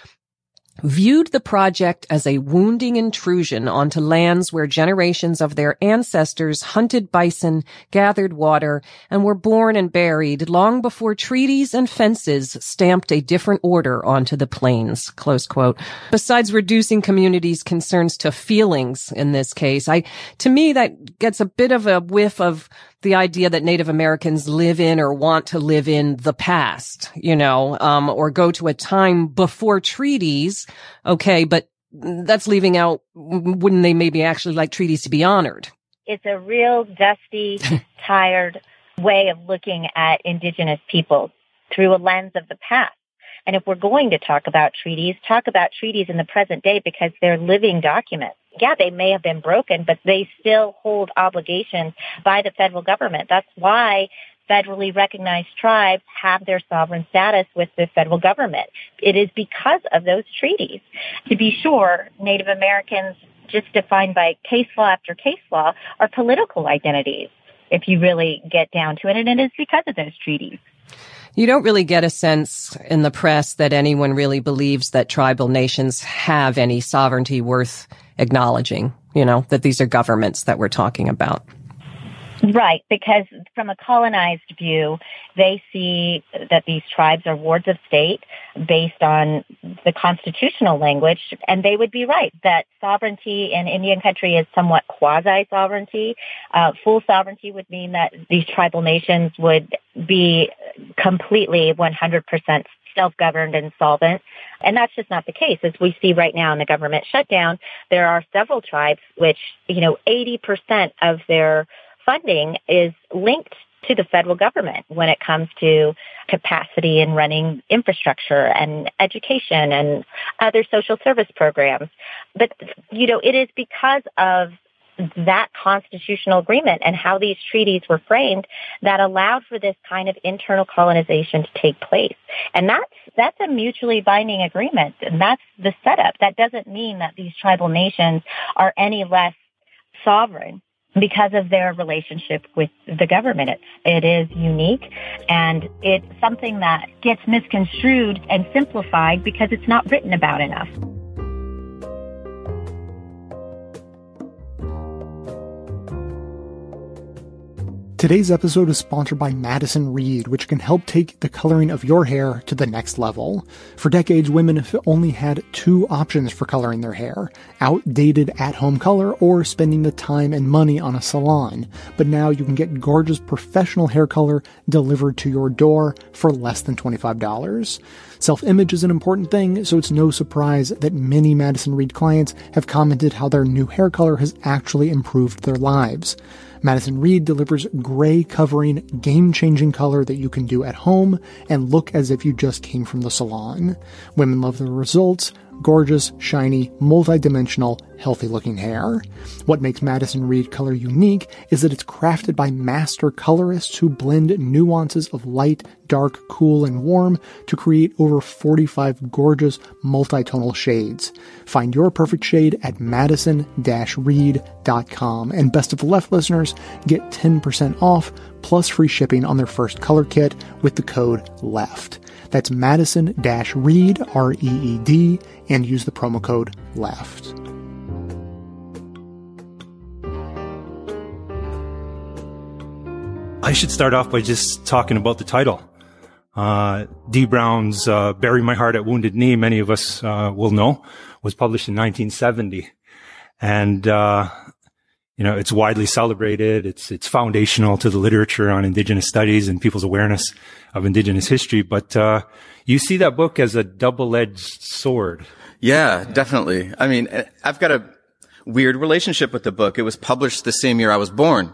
viewed the project as a wounding intrusion onto lands where generations of their ancestors hunted bison, gathered water, and were born and buried long before treaties and fences stamped a different order onto the plains. Close quote. Besides reducing communities' concerns to feelings in this case, I, to me, that gets a bit of a whiff of the idea that Native Americans live in or want to live in the past, you know, um, or go to a time before treaties. Okay. But that's leaving out, wouldn't they maybe actually like treaties to be honored? It's a real dusty, tired way of looking at indigenous people through a lens of the past. And if we're going to talk about treaties, talk about treaties in the present day because they're living documents. Yeah, they may have been broken, but they still hold obligations by the federal government. That's why federally recognized tribes have their sovereign status with the federal government. It is because of those treaties. To be sure, Native Americans, just defined by case law after case law, are political identities if you really get down to it, and it is because of those treaties. You don't really get a sense in the press that anyone really believes that tribal nations have any sovereignty worth acknowledging, you know, that these are governments that we're talking about. Right, because from a colonized view, they see that these tribes are wards of state based on the constitutional language, and they would be right that sovereignty in Indian country is somewhat quasi-sovereignty. Uh, full sovereignty would mean that these tribal nations would be completely 100% self-governed and solvent. And that's just not the case. As we see right now in the government shutdown, there are several tribes which, you know, 80% of their funding is linked to the federal government when it comes to capacity in running infrastructure and education and other social service programs. But, you know, it is because of that constitutional agreement and how these treaties were framed that allowed for this kind of internal colonization to take place. And that's, that's a mutually binding agreement. And that's the setup. That doesn't mean that these tribal nations are any less sovereign because of their relationship with the government. It's, it is unique and it's something that gets misconstrued and simplified because it's not written about enough. Today's episode is sponsored by Madison Reed, which can help take the coloring of your hair to the next level. For decades, women have only had two options for coloring their hair outdated at home color or spending the time and money on a salon. But now you can get gorgeous professional hair color delivered to your door for less than $25. Self image is an important thing, so it's no surprise that many Madison Reed clients have commented how their new hair color has actually improved their lives. Madison Reed delivers gray covering, game changing color that you can do at home and look as if you just came from the salon. Women love the results gorgeous, shiny, multi-dimensional, healthy-looking hair. What makes Madison Reed color unique is that it's crafted by master colorists who blend nuances of light, dark, cool, and warm to create over 45 gorgeous multi-tonal shades. Find your perfect shade at madison-reed.com. And best of the left listeners get 10% off plus free shipping on their first color kit with the code LEFT. That's Madison Reed, R E E D, and use the promo code LEFT. I should start off by just talking about the title. Uh, Dee Brown's uh, Bury My Heart at Wounded Knee, many of us uh, will know, was published in 1970. And, uh, you know, it's widely celebrated. It's, it's foundational to the literature on indigenous studies and people's awareness of indigenous history. But, uh, you see that book as a double-edged sword. Yeah, definitely. I mean, I've got a weird relationship with the book. It was published the same year I was born.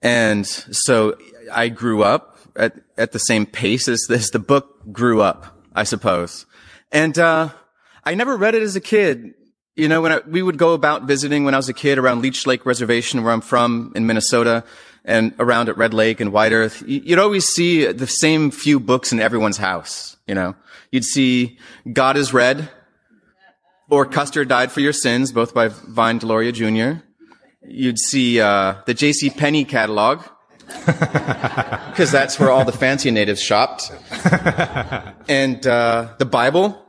And so I grew up at, at the same pace as this. The book grew up, I suppose. And, uh, I never read it as a kid. You know, when I, we would go about visiting when I was a kid around Leech Lake Reservation, where I'm from in Minnesota, and around at Red Lake and White Earth, you'd always see the same few books in everyone's house. You know, you'd see God is Red, or Custer Died for Your Sins, both by Vine Deloria Jr. You'd see uh, the J.C. Penney catalog, because that's where all the fancy natives shopped, and uh, the Bible,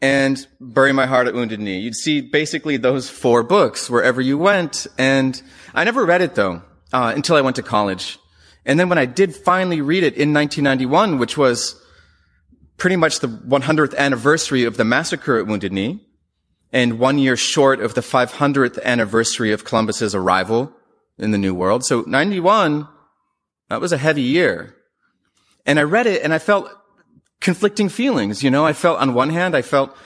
and Bury My Heart at Wounded Knee. You'd see basically those four books wherever you went, and I never read it though uh, until I went to college. And then when I did finally read it in 1991, which was pretty much the 100th anniversary of the massacre at Wounded Knee, and one year short of the 500th anniversary of Columbus's arrival in the New World. So 91, that was a heavy year. And I read it and I felt conflicting feelings. You know, I felt on one hand, I felt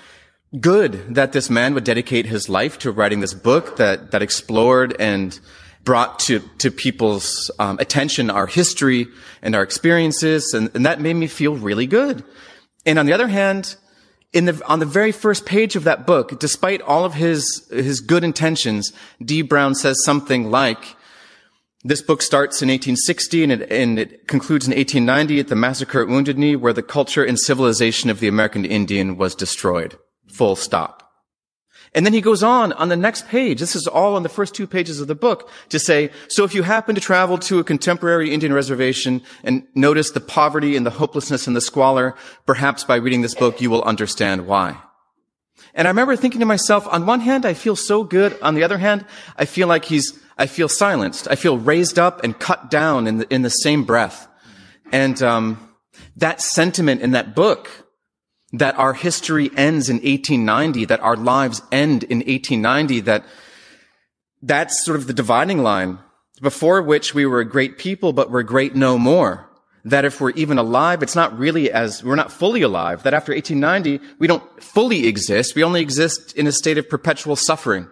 good that this man would dedicate his life to writing this book that, that explored and brought to, to people's um, attention our history and our experiences. And, and that made me feel really good. And on the other hand, in the, on the very first page of that book, despite all of his, his good intentions, Dee Brown says something like, this book starts in 1860 and it, and it, concludes in 1890 at the massacre at Wounded Knee, where the culture and civilization of the American Indian was destroyed. Full stop. And then he goes on on the next page. This is all on the first two pages of the book to say, so if you happen to travel to a contemporary Indian reservation and notice the poverty and the hopelessness and the squalor, perhaps by reading this book, you will understand why. And I remember thinking to myself, on one hand, I feel so good. On the other hand, I feel like he's, I feel silenced. I feel raised up and cut down in the, in the same breath. And, um, that sentiment in that book that our history ends in 1890, that our lives end in 1890, that that's sort of the dividing line before which we were a great people, but we're great no more. That if we're even alive, it's not really as, we're not fully alive. That after 1890, we don't fully exist. We only exist in a state of perpetual suffering.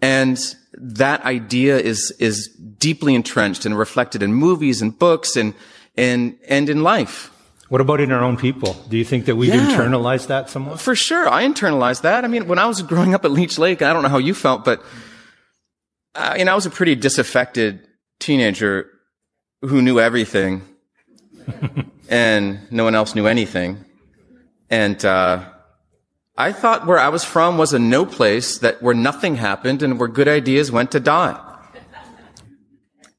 And that idea is, is deeply entrenched and reflected in movies and books and, and, and in life. What about in our own people? Do you think that we've yeah. internalized that somewhat? For sure. I internalized that. I mean, when I was growing up at Leech Lake, I don't know how you felt, but, uh, you know, I was a pretty disaffected teenager who knew everything and no one else knew anything. And, uh, I thought where I was from was a no place that where nothing happened and where good ideas went to die.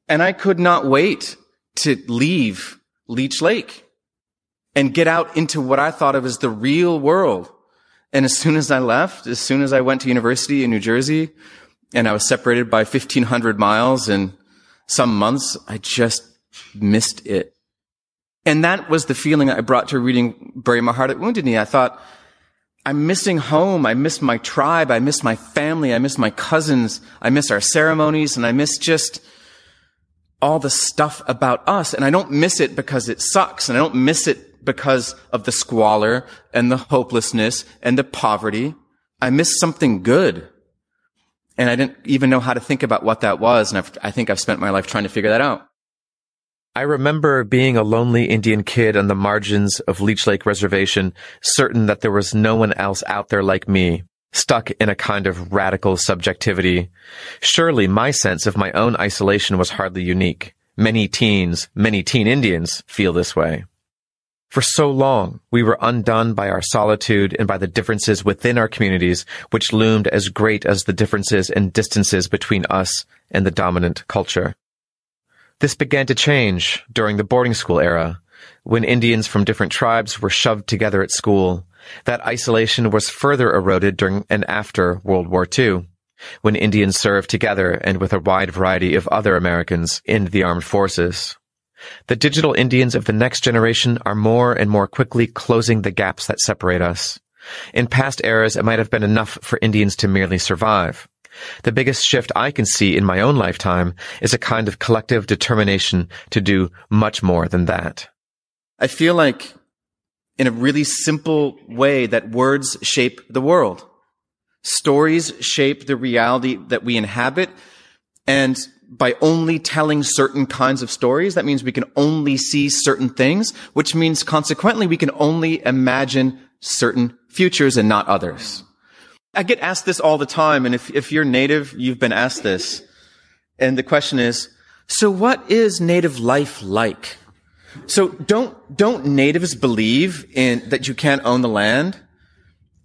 And I could not wait to leave Leech Lake and get out into what I thought of as the real world. And as soon as I left, as soon as I went to university in New Jersey and I was separated by 1500 miles and some months, I just missed it. And that was the feeling that I brought to reading Bury My Heart at Wounded Knee. I thought, I'm missing home. I miss my tribe. I miss my family. I miss my cousins. I miss our ceremonies and I miss just all the stuff about us. And I don't miss it because it sucks. And I don't miss it because of the squalor and the hopelessness and the poverty. I miss something good. And I didn't even know how to think about what that was. And I've, I think I've spent my life trying to figure that out. I remember being a lonely Indian kid on the margins of Leech Lake Reservation, certain that there was no one else out there like me, stuck in a kind of radical subjectivity. Surely my sense of my own isolation was hardly unique. Many teens, many teen Indians feel this way. For so long, we were undone by our solitude and by the differences within our communities, which loomed as great as the differences and distances between us and the dominant culture. This began to change during the boarding school era, when Indians from different tribes were shoved together at school. That isolation was further eroded during and after World War II, when Indians served together and with a wide variety of other Americans in the armed forces. The digital Indians of the next generation are more and more quickly closing the gaps that separate us. In past eras, it might have been enough for Indians to merely survive. The biggest shift I can see in my own lifetime is a kind of collective determination to do much more than that. I feel like in a really simple way that words shape the world. Stories shape the reality that we inhabit. And by only telling certain kinds of stories, that means we can only see certain things, which means consequently we can only imagine certain futures and not others. I get asked this all the time, and if, if you're native, you've been asked this. And the question is, so what is native life like? So don't, don't natives believe in, that you can't own the land?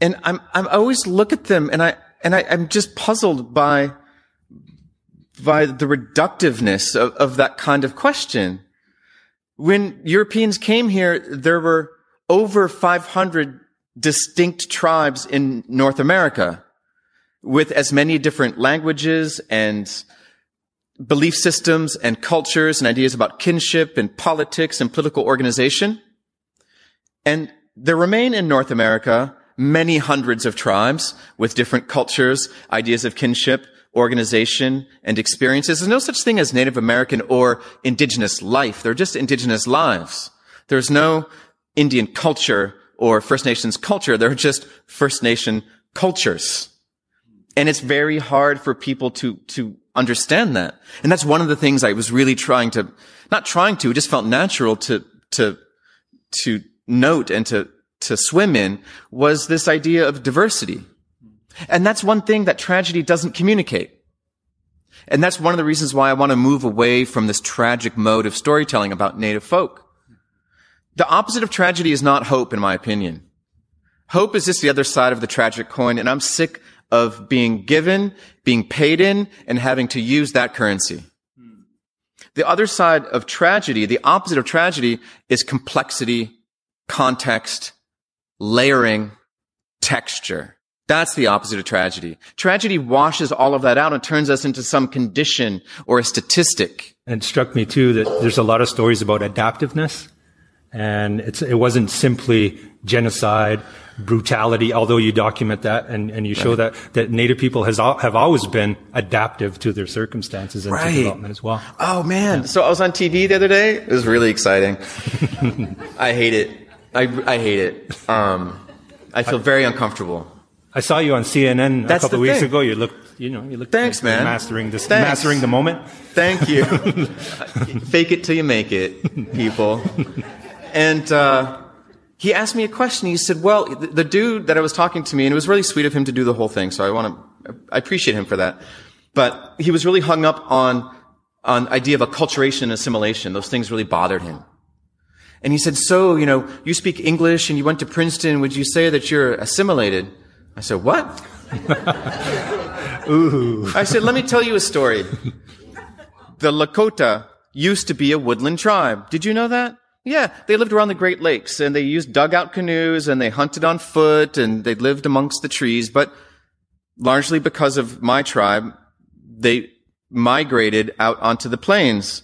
And I'm, I'm always look at them and I, and I, I'm just puzzled by, by the reductiveness of, of that kind of question. When Europeans came here, there were over 500 distinct tribes in North America with as many different languages and belief systems and cultures and ideas about kinship and politics and political organization. And there remain in North America many hundreds of tribes with different cultures, ideas of kinship, organization, and experiences. There's no such thing as Native American or indigenous life. They're just indigenous lives. There's no Indian culture or First Nations culture. They're just First Nation cultures. And it's very hard for people to, to understand that. And that's one of the things I was really trying to, not trying to, it just felt natural to, to, to note and to, to swim in was this idea of diversity. And that's one thing that tragedy doesn't communicate. And that's one of the reasons why I want to move away from this tragic mode of storytelling about native folk. The opposite of tragedy is not hope, in my opinion. Hope is just the other side of the tragic coin, and I'm sick of being given, being paid in, and having to use that currency. The other side of tragedy, the opposite of tragedy, is complexity, context, layering, texture. That's the opposite of tragedy. Tragedy washes all of that out and turns us into some condition or a statistic. And it struck me too that there's a lot of stories about adaptiveness and it wasn't simply genocide, brutality, although you document that and, and you show right. that, that Native people has have always been adaptive to their circumstances and right. to development as well. Oh man. Yeah. So I was on TV the other day. It was really exciting. I hate it. I, I hate it. Um, I feel very uncomfortable. I saw you on CNN That's a couple of weeks thing. ago. You looked, you know, you looked. Thanks, man. Mastering this, Thanks. mastering the moment. Thank you. Fake it till you make it, people. And uh, he asked me a question. He said, "Well, the, the, dude that I was talking to me, and it was really sweet of him to do the whole thing. So I want to, I appreciate him for that. But he was really hung up on on idea of acculturation and assimilation. Those things really bothered him. And he said, "So, you know, you speak English and you went to Princeton. Would you say that you're assimilated?" I said, "What?" Ooh. I said, "Let me tell you a story. The Lakota used to be a woodland tribe. Did you know that?" Yeah, they lived around the Great Lakes and they used dugout canoes and they hunted on foot and they lived amongst the trees. But largely because of my tribe, they migrated out onto the plains.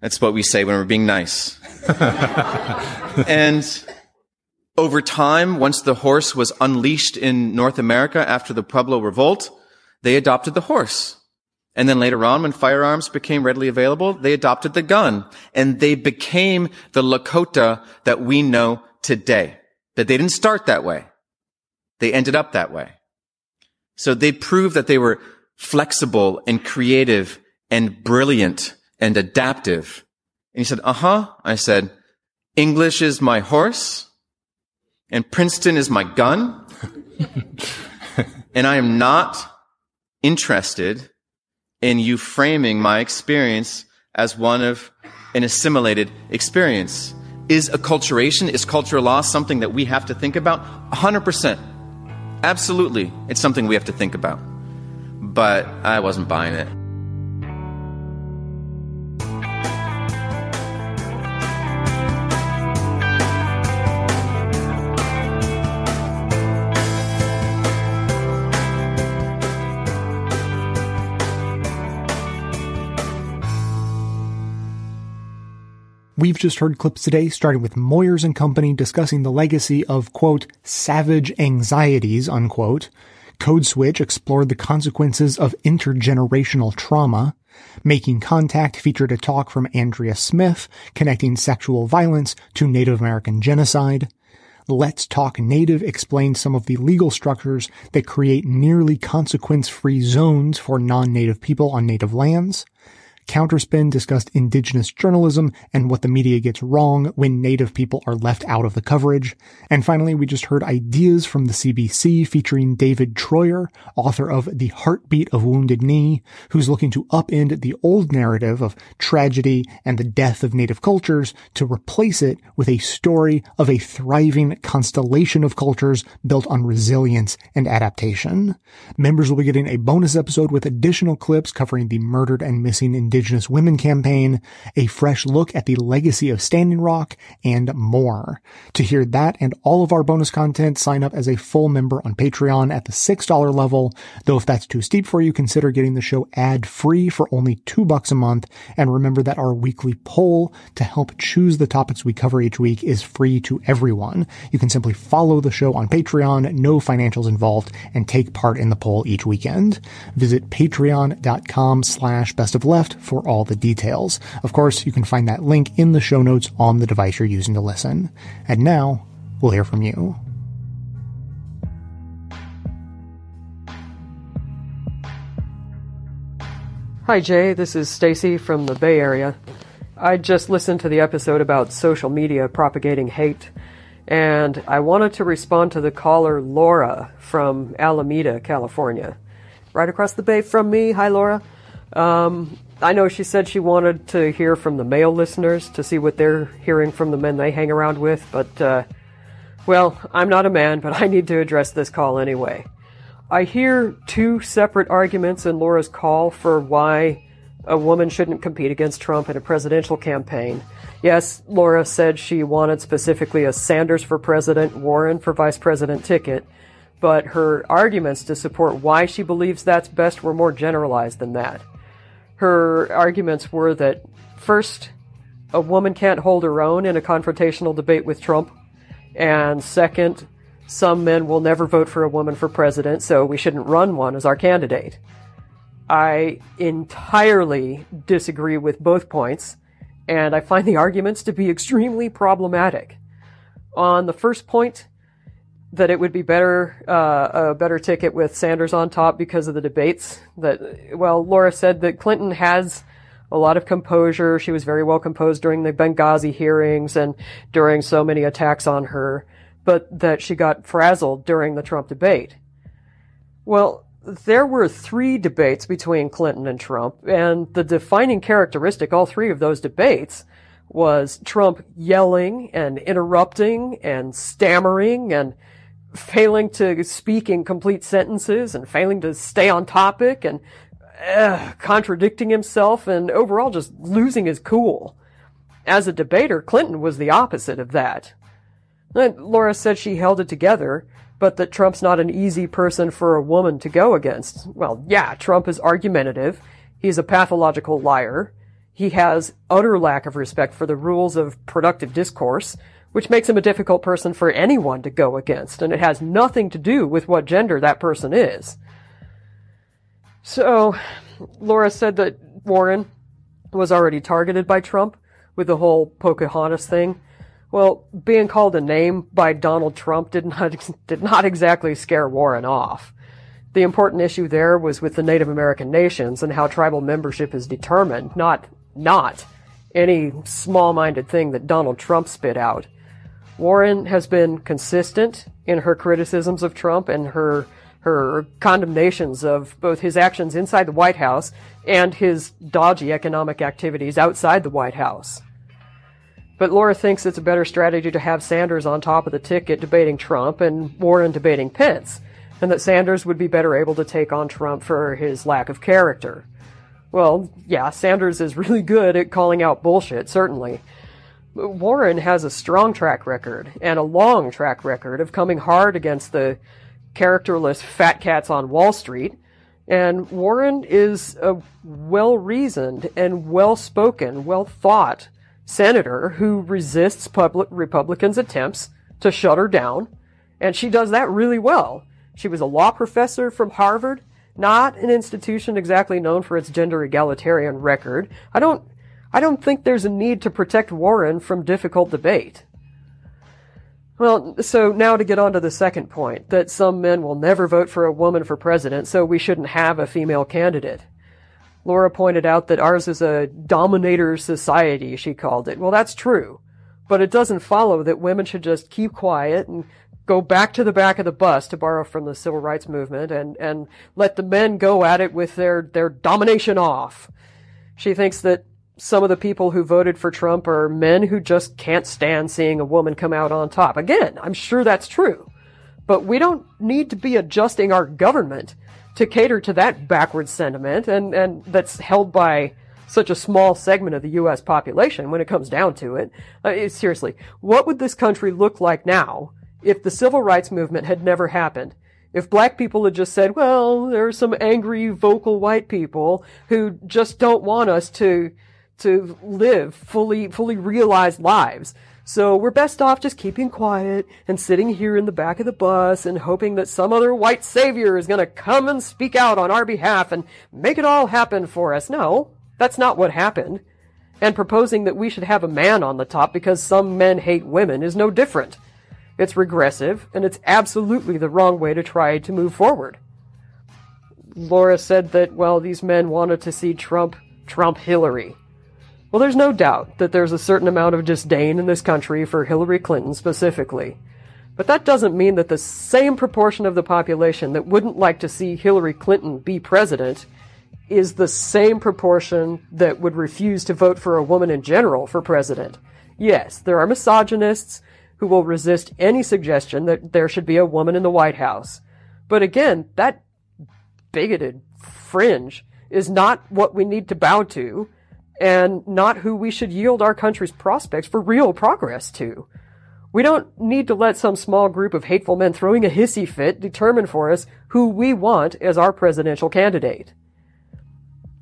That's what we say when we're being nice. and over time, once the horse was unleashed in North America after the Pueblo Revolt, they adopted the horse. And then later on, when firearms became readily available, they adopted the gun. And they became the Lakota that we know today. That they didn't start that way. They ended up that way. So they proved that they were flexible and creative and brilliant and adaptive. And he said, uh huh. I said, English is my horse and Princeton is my gun. and I am not interested in you framing my experience as one of an assimilated experience. Is acculturation, is cultural loss something that we have to think about? 100%. Absolutely. It's something we have to think about. But I wasn't buying it. We've just heard clips today, starting with Moyers and Company discussing the legacy of, quote, savage anxieties, unquote. Code Switch explored the consequences of intergenerational trauma. Making Contact featured a talk from Andrea Smith connecting sexual violence to Native American genocide. Let's Talk Native explained some of the legal structures that create nearly consequence-free zones for non-native people on native lands. Counterspin discussed indigenous journalism and what the media gets wrong when native people are left out of the coverage. And finally, we just heard ideas from the CBC featuring David Treuer, author of The Heartbeat of Wounded Knee, who's looking to upend the old narrative of tragedy and the death of native cultures to replace it with a story of a thriving constellation of cultures built on resilience and adaptation. Members will be getting a bonus episode with additional clips covering the murdered and missing indigenous Indigenous Women campaign, a fresh look at the legacy of Standing Rock, and more. To hear that and all of our bonus content, sign up as a full member on Patreon at the $6 level. Though if that's too steep for you, consider getting the show ad free for only two bucks a month. And remember that our weekly poll to help choose the topics we cover each week is free to everyone. You can simply follow the show on Patreon, no financials involved, and take part in the poll each weekend. Visit patreon.com slash best of left for all the details. Of course, you can find that link in the show notes on the device you're using to listen. And now, we'll hear from you. Hi Jay, this is Stacy from the Bay Area. I just listened to the episode about social media propagating hate, and I wanted to respond to the caller Laura from Alameda, California. Right across the bay from me. Hi Laura. Um, I know she said she wanted to hear from the male listeners to see what they're hearing from the men they hang around with, but, uh, well, I'm not a man, but I need to address this call anyway. I hear two separate arguments in Laura's call for why a woman shouldn't compete against Trump in a presidential campaign. Yes, Laura said she wanted specifically a Sanders for president, Warren for vice president ticket, but her arguments to support why she believes that's best were more generalized than that her arguments were that first, a woman can't hold her own in a confrontational debate with Trump, and second, some men will never vote for a woman for president, so we shouldn't run one as our candidate. I entirely disagree with both points, and I find the arguments to be extremely problematic. On the first point, that it would be better uh, a better ticket with Sanders on top because of the debates. That well, Laura said that Clinton has a lot of composure. She was very well composed during the Benghazi hearings and during so many attacks on her, but that she got frazzled during the Trump debate. Well, there were three debates between Clinton and Trump, and the defining characteristic all three of those debates was Trump yelling and interrupting and stammering and failing to speak in complete sentences and failing to stay on topic and uh, contradicting himself and overall just losing his cool. As a debater, Clinton was the opposite of that. And Laura said she held it together, but that Trump's not an easy person for a woman to go against. Well, yeah, Trump is argumentative. He's a pathological liar. He has utter lack of respect for the rules of productive discourse, which makes him a difficult person for anyone to go against, and it has nothing to do with what gender that person is. So, Laura said that Warren was already targeted by Trump with the whole Pocahontas thing. Well, being called a name by Donald Trump did not, did not exactly scare Warren off. The important issue there was with the Native American nations and how tribal membership is determined, not, not any small-minded thing that Donald Trump spit out. Warren has been consistent in her criticisms of Trump and her her condemnations of both his actions inside the White House and his dodgy economic activities outside the White House. But Laura thinks it's a better strategy to have Sanders on top of the ticket debating Trump and Warren debating Pence, and that Sanders would be better able to take on Trump for his lack of character. Well, yeah, Sanders is really good at calling out bullshit, certainly. Warren has a strong track record and a long track record of coming hard against the characterless fat cats on Wall Street. And Warren is a well reasoned and well spoken, well thought senator who resists public Republicans' attempts to shut her down. And she does that really well. She was a law professor from Harvard, not an institution exactly known for its gender egalitarian record. I don't, I don't think there's a need to protect Warren from difficult debate. Well, so now to get on to the second point, that some men will never vote for a woman for president, so we shouldn't have a female candidate. Laura pointed out that ours is a dominator society, she called it. Well, that's true. But it doesn't follow that women should just keep quiet and go back to the back of the bus, to borrow from the civil rights movement, and, and let the men go at it with their, their domination off. She thinks that some of the people who voted for Trump are men who just can't stand seeing a woman come out on top. Again, I'm sure that's true. But we don't need to be adjusting our government to cater to that backward sentiment and, and that's held by such a small segment of the U.S. population when it comes down to it. Uh, seriously, what would this country look like now if the civil rights movement had never happened? If black people had just said, well, there are some angry, vocal white people who just don't want us to, to live fully, fully realized lives. So we're best off just keeping quiet and sitting here in the back of the bus and hoping that some other white savior is going to come and speak out on our behalf and make it all happen for us. No, that's not what happened. And proposing that we should have a man on the top because some men hate women is no different. It's regressive and it's absolutely the wrong way to try to move forward. Laura said that, well, these men wanted to see Trump Trump Hillary. Well, there's no doubt that there's a certain amount of disdain in this country for Hillary Clinton specifically. But that doesn't mean that the same proportion of the population that wouldn't like to see Hillary Clinton be president is the same proportion that would refuse to vote for a woman in general for president. Yes, there are misogynists who will resist any suggestion that there should be a woman in the White House. But again, that bigoted fringe is not what we need to bow to and not who we should yield our country's prospects for real progress to. We don't need to let some small group of hateful men throwing a hissy fit determine for us who we want as our presidential candidate.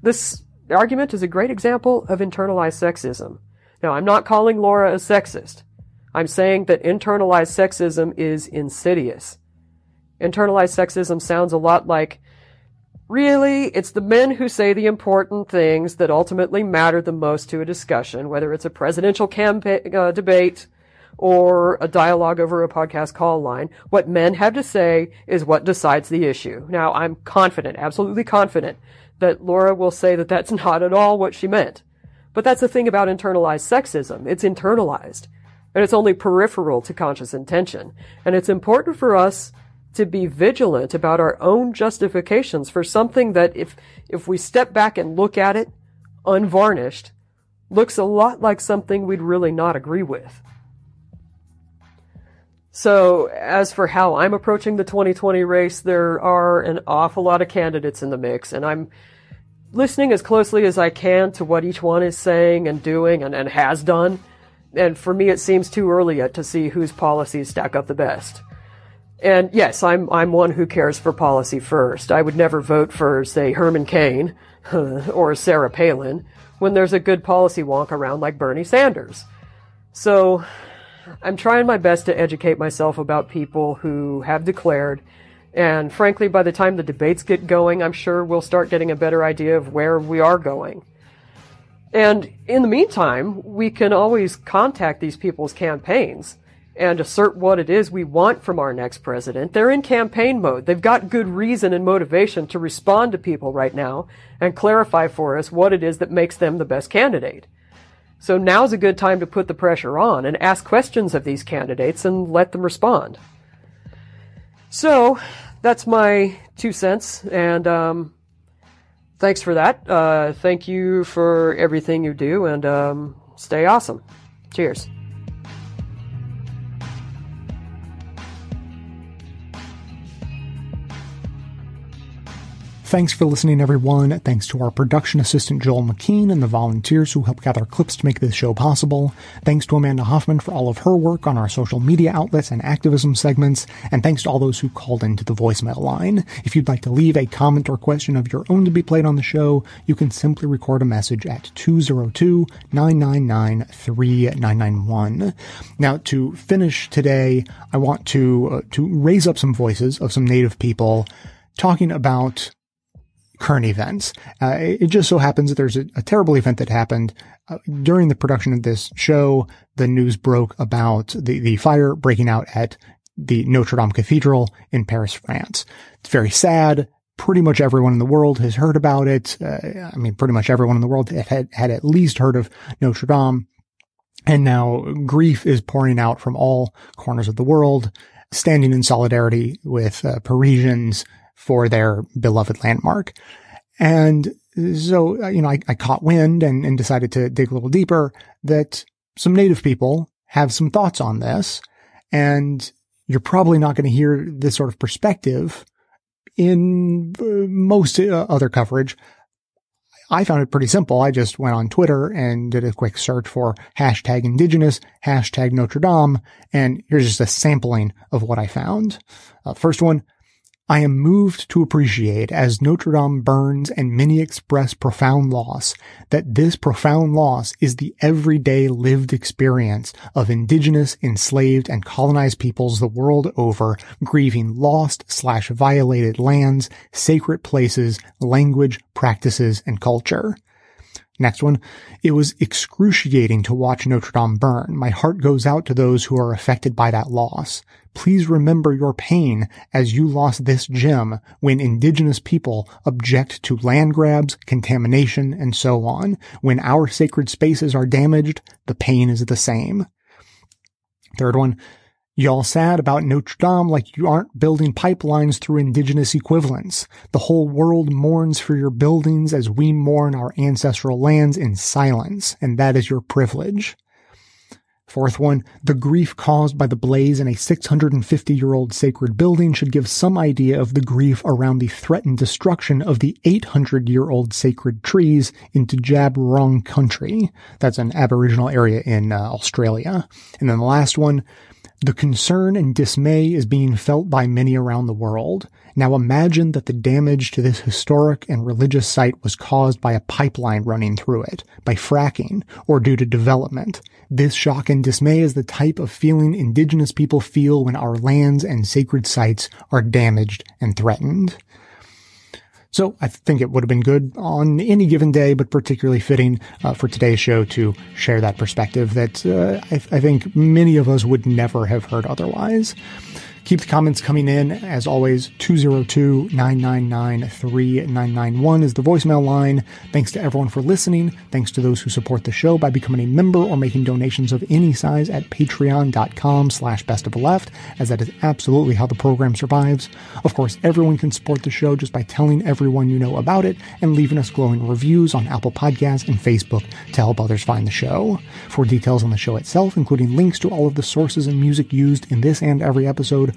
This argument is a great example of internalized sexism. Now, I'm not calling Laura a sexist. I'm saying that internalized sexism is insidious. Internalized sexism sounds a lot like Really, it's the men who say the important things that ultimately matter the most to a discussion, whether it's a presidential campaign, uh, debate or a dialogue over a podcast call line. What men have to say is what decides the issue. Now, I'm confident, absolutely confident, that Laura will say that that's not at all what she meant. But that's the thing about internalized sexism. It's internalized. And it's only peripheral to conscious intention. And it's important for us to be vigilant about our own justifications for something that if, if we step back and look at it unvarnished, looks a lot like something we'd really not agree with. So, as for how I'm approaching the 2020 race, there are an awful lot of candidates in the mix, and I'm listening as closely as I can to what each one is saying and doing and, and has done. And for me, it seems too early yet to see whose policies stack up the best. And yes, I'm I'm one who cares for policy first. I would never vote for, say, Herman Cain or Sarah Palin when there's a good policy wonk around like Bernie Sanders. So I'm trying my best to educate myself about people who have declared. And frankly, by the time the debates get going, I'm sure we'll start getting a better idea of where we are going. And in the meantime, we can always contact these people's campaigns and assert what it is we want from our next president. They're in campaign mode. They've got good reason and motivation to respond to people right now and clarify for us what it is that makes them the best candidate. So now's a good time to put the pressure on and ask questions of these candidates and let them respond. So that's my two cents, and um, thanks for that. Uh, thank you for everything you do, and um, stay awesome. Cheers. Thanks for listening, everyone. Thanks to our production assistant, Joel McKean, and the volunteers who help gather clips to make this show possible. Thanks to Amanda Hoffman for all of her work on our social media outlets and activism segments. And thanks to all those who called into the voicemail line. If you'd like to leave a comment or question of your own to be played on the show, you can simply record a message at 202-999-3991. Now, to finish today, I want to, uh, to raise up some voices of some Native people talking about current events. Uh, it just so happens that there's a, a terrible event that happened uh, during the production of this show. The news broke about the, the fire breaking out at the Notre Dame Cathedral in Paris, France. It's very sad. Pretty much everyone in the world has heard about it. Uh, I mean, pretty much everyone in the world had, had at least heard of Notre Dame. And now grief is pouring out from all corners of the world, standing in solidarity with uh, Parisians for their beloved landmark. And so, uh, you know, I, I caught wind and, and decided to dig a little deeper that some native people have some thoughts on this. And you're probably not going to hear this sort of perspective in uh, most uh, other coverage. I found it pretty simple. I just went on Twitter and did a quick search for hashtag indigenous, hashtag Notre Dame, and here's just a sampling of what I found. Uh, first one, I am moved to appreciate as Notre Dame burns and many express profound loss that this profound loss is the everyday lived experience of indigenous, enslaved, and colonized peoples the world over grieving lost slash violated lands, sacred places, language, practices, and culture. Next one. It was excruciating to watch Notre Dame burn. My heart goes out to those who are affected by that loss. Please remember your pain as you lost this gem when indigenous people object to land grabs, contamination, and so on. When our sacred spaces are damaged, the pain is the same. Third one. Y'all sad about Notre Dame like you aren't building pipelines through indigenous equivalents. The whole world mourns for your buildings as we mourn our ancestral lands in silence, and that is your privilege. Fourth one, the grief caused by the blaze in a 650 year old sacred building should give some idea of the grief around the threatened destruction of the 800 year old sacred trees in Djab Wurrung country. That's an aboriginal area in uh, Australia. And then the last one, the concern and dismay is being felt by many around the world. Now imagine that the damage to this historic and religious site was caused by a pipeline running through it, by fracking, or due to development. This shock and dismay is the type of feeling indigenous people feel when our lands and sacred sites are damaged and threatened. So I think it would have been good on any given day, but particularly fitting uh, for today's show to share that perspective that uh, I, I think many of us would never have heard otherwise. Keep the comments coming in. As always, 202-999-3991 is the voicemail line. Thanks to everyone for listening. Thanks to those who support the show by becoming a member or making donations of any size at patreon.com slash best of the left, as that is absolutely how the program survives. Of course, everyone can support the show just by telling everyone you know about it and leaving us glowing reviews on Apple Podcasts and Facebook to help others find the show. For details on the show itself, including links to all of the sources and music used in this and every episode,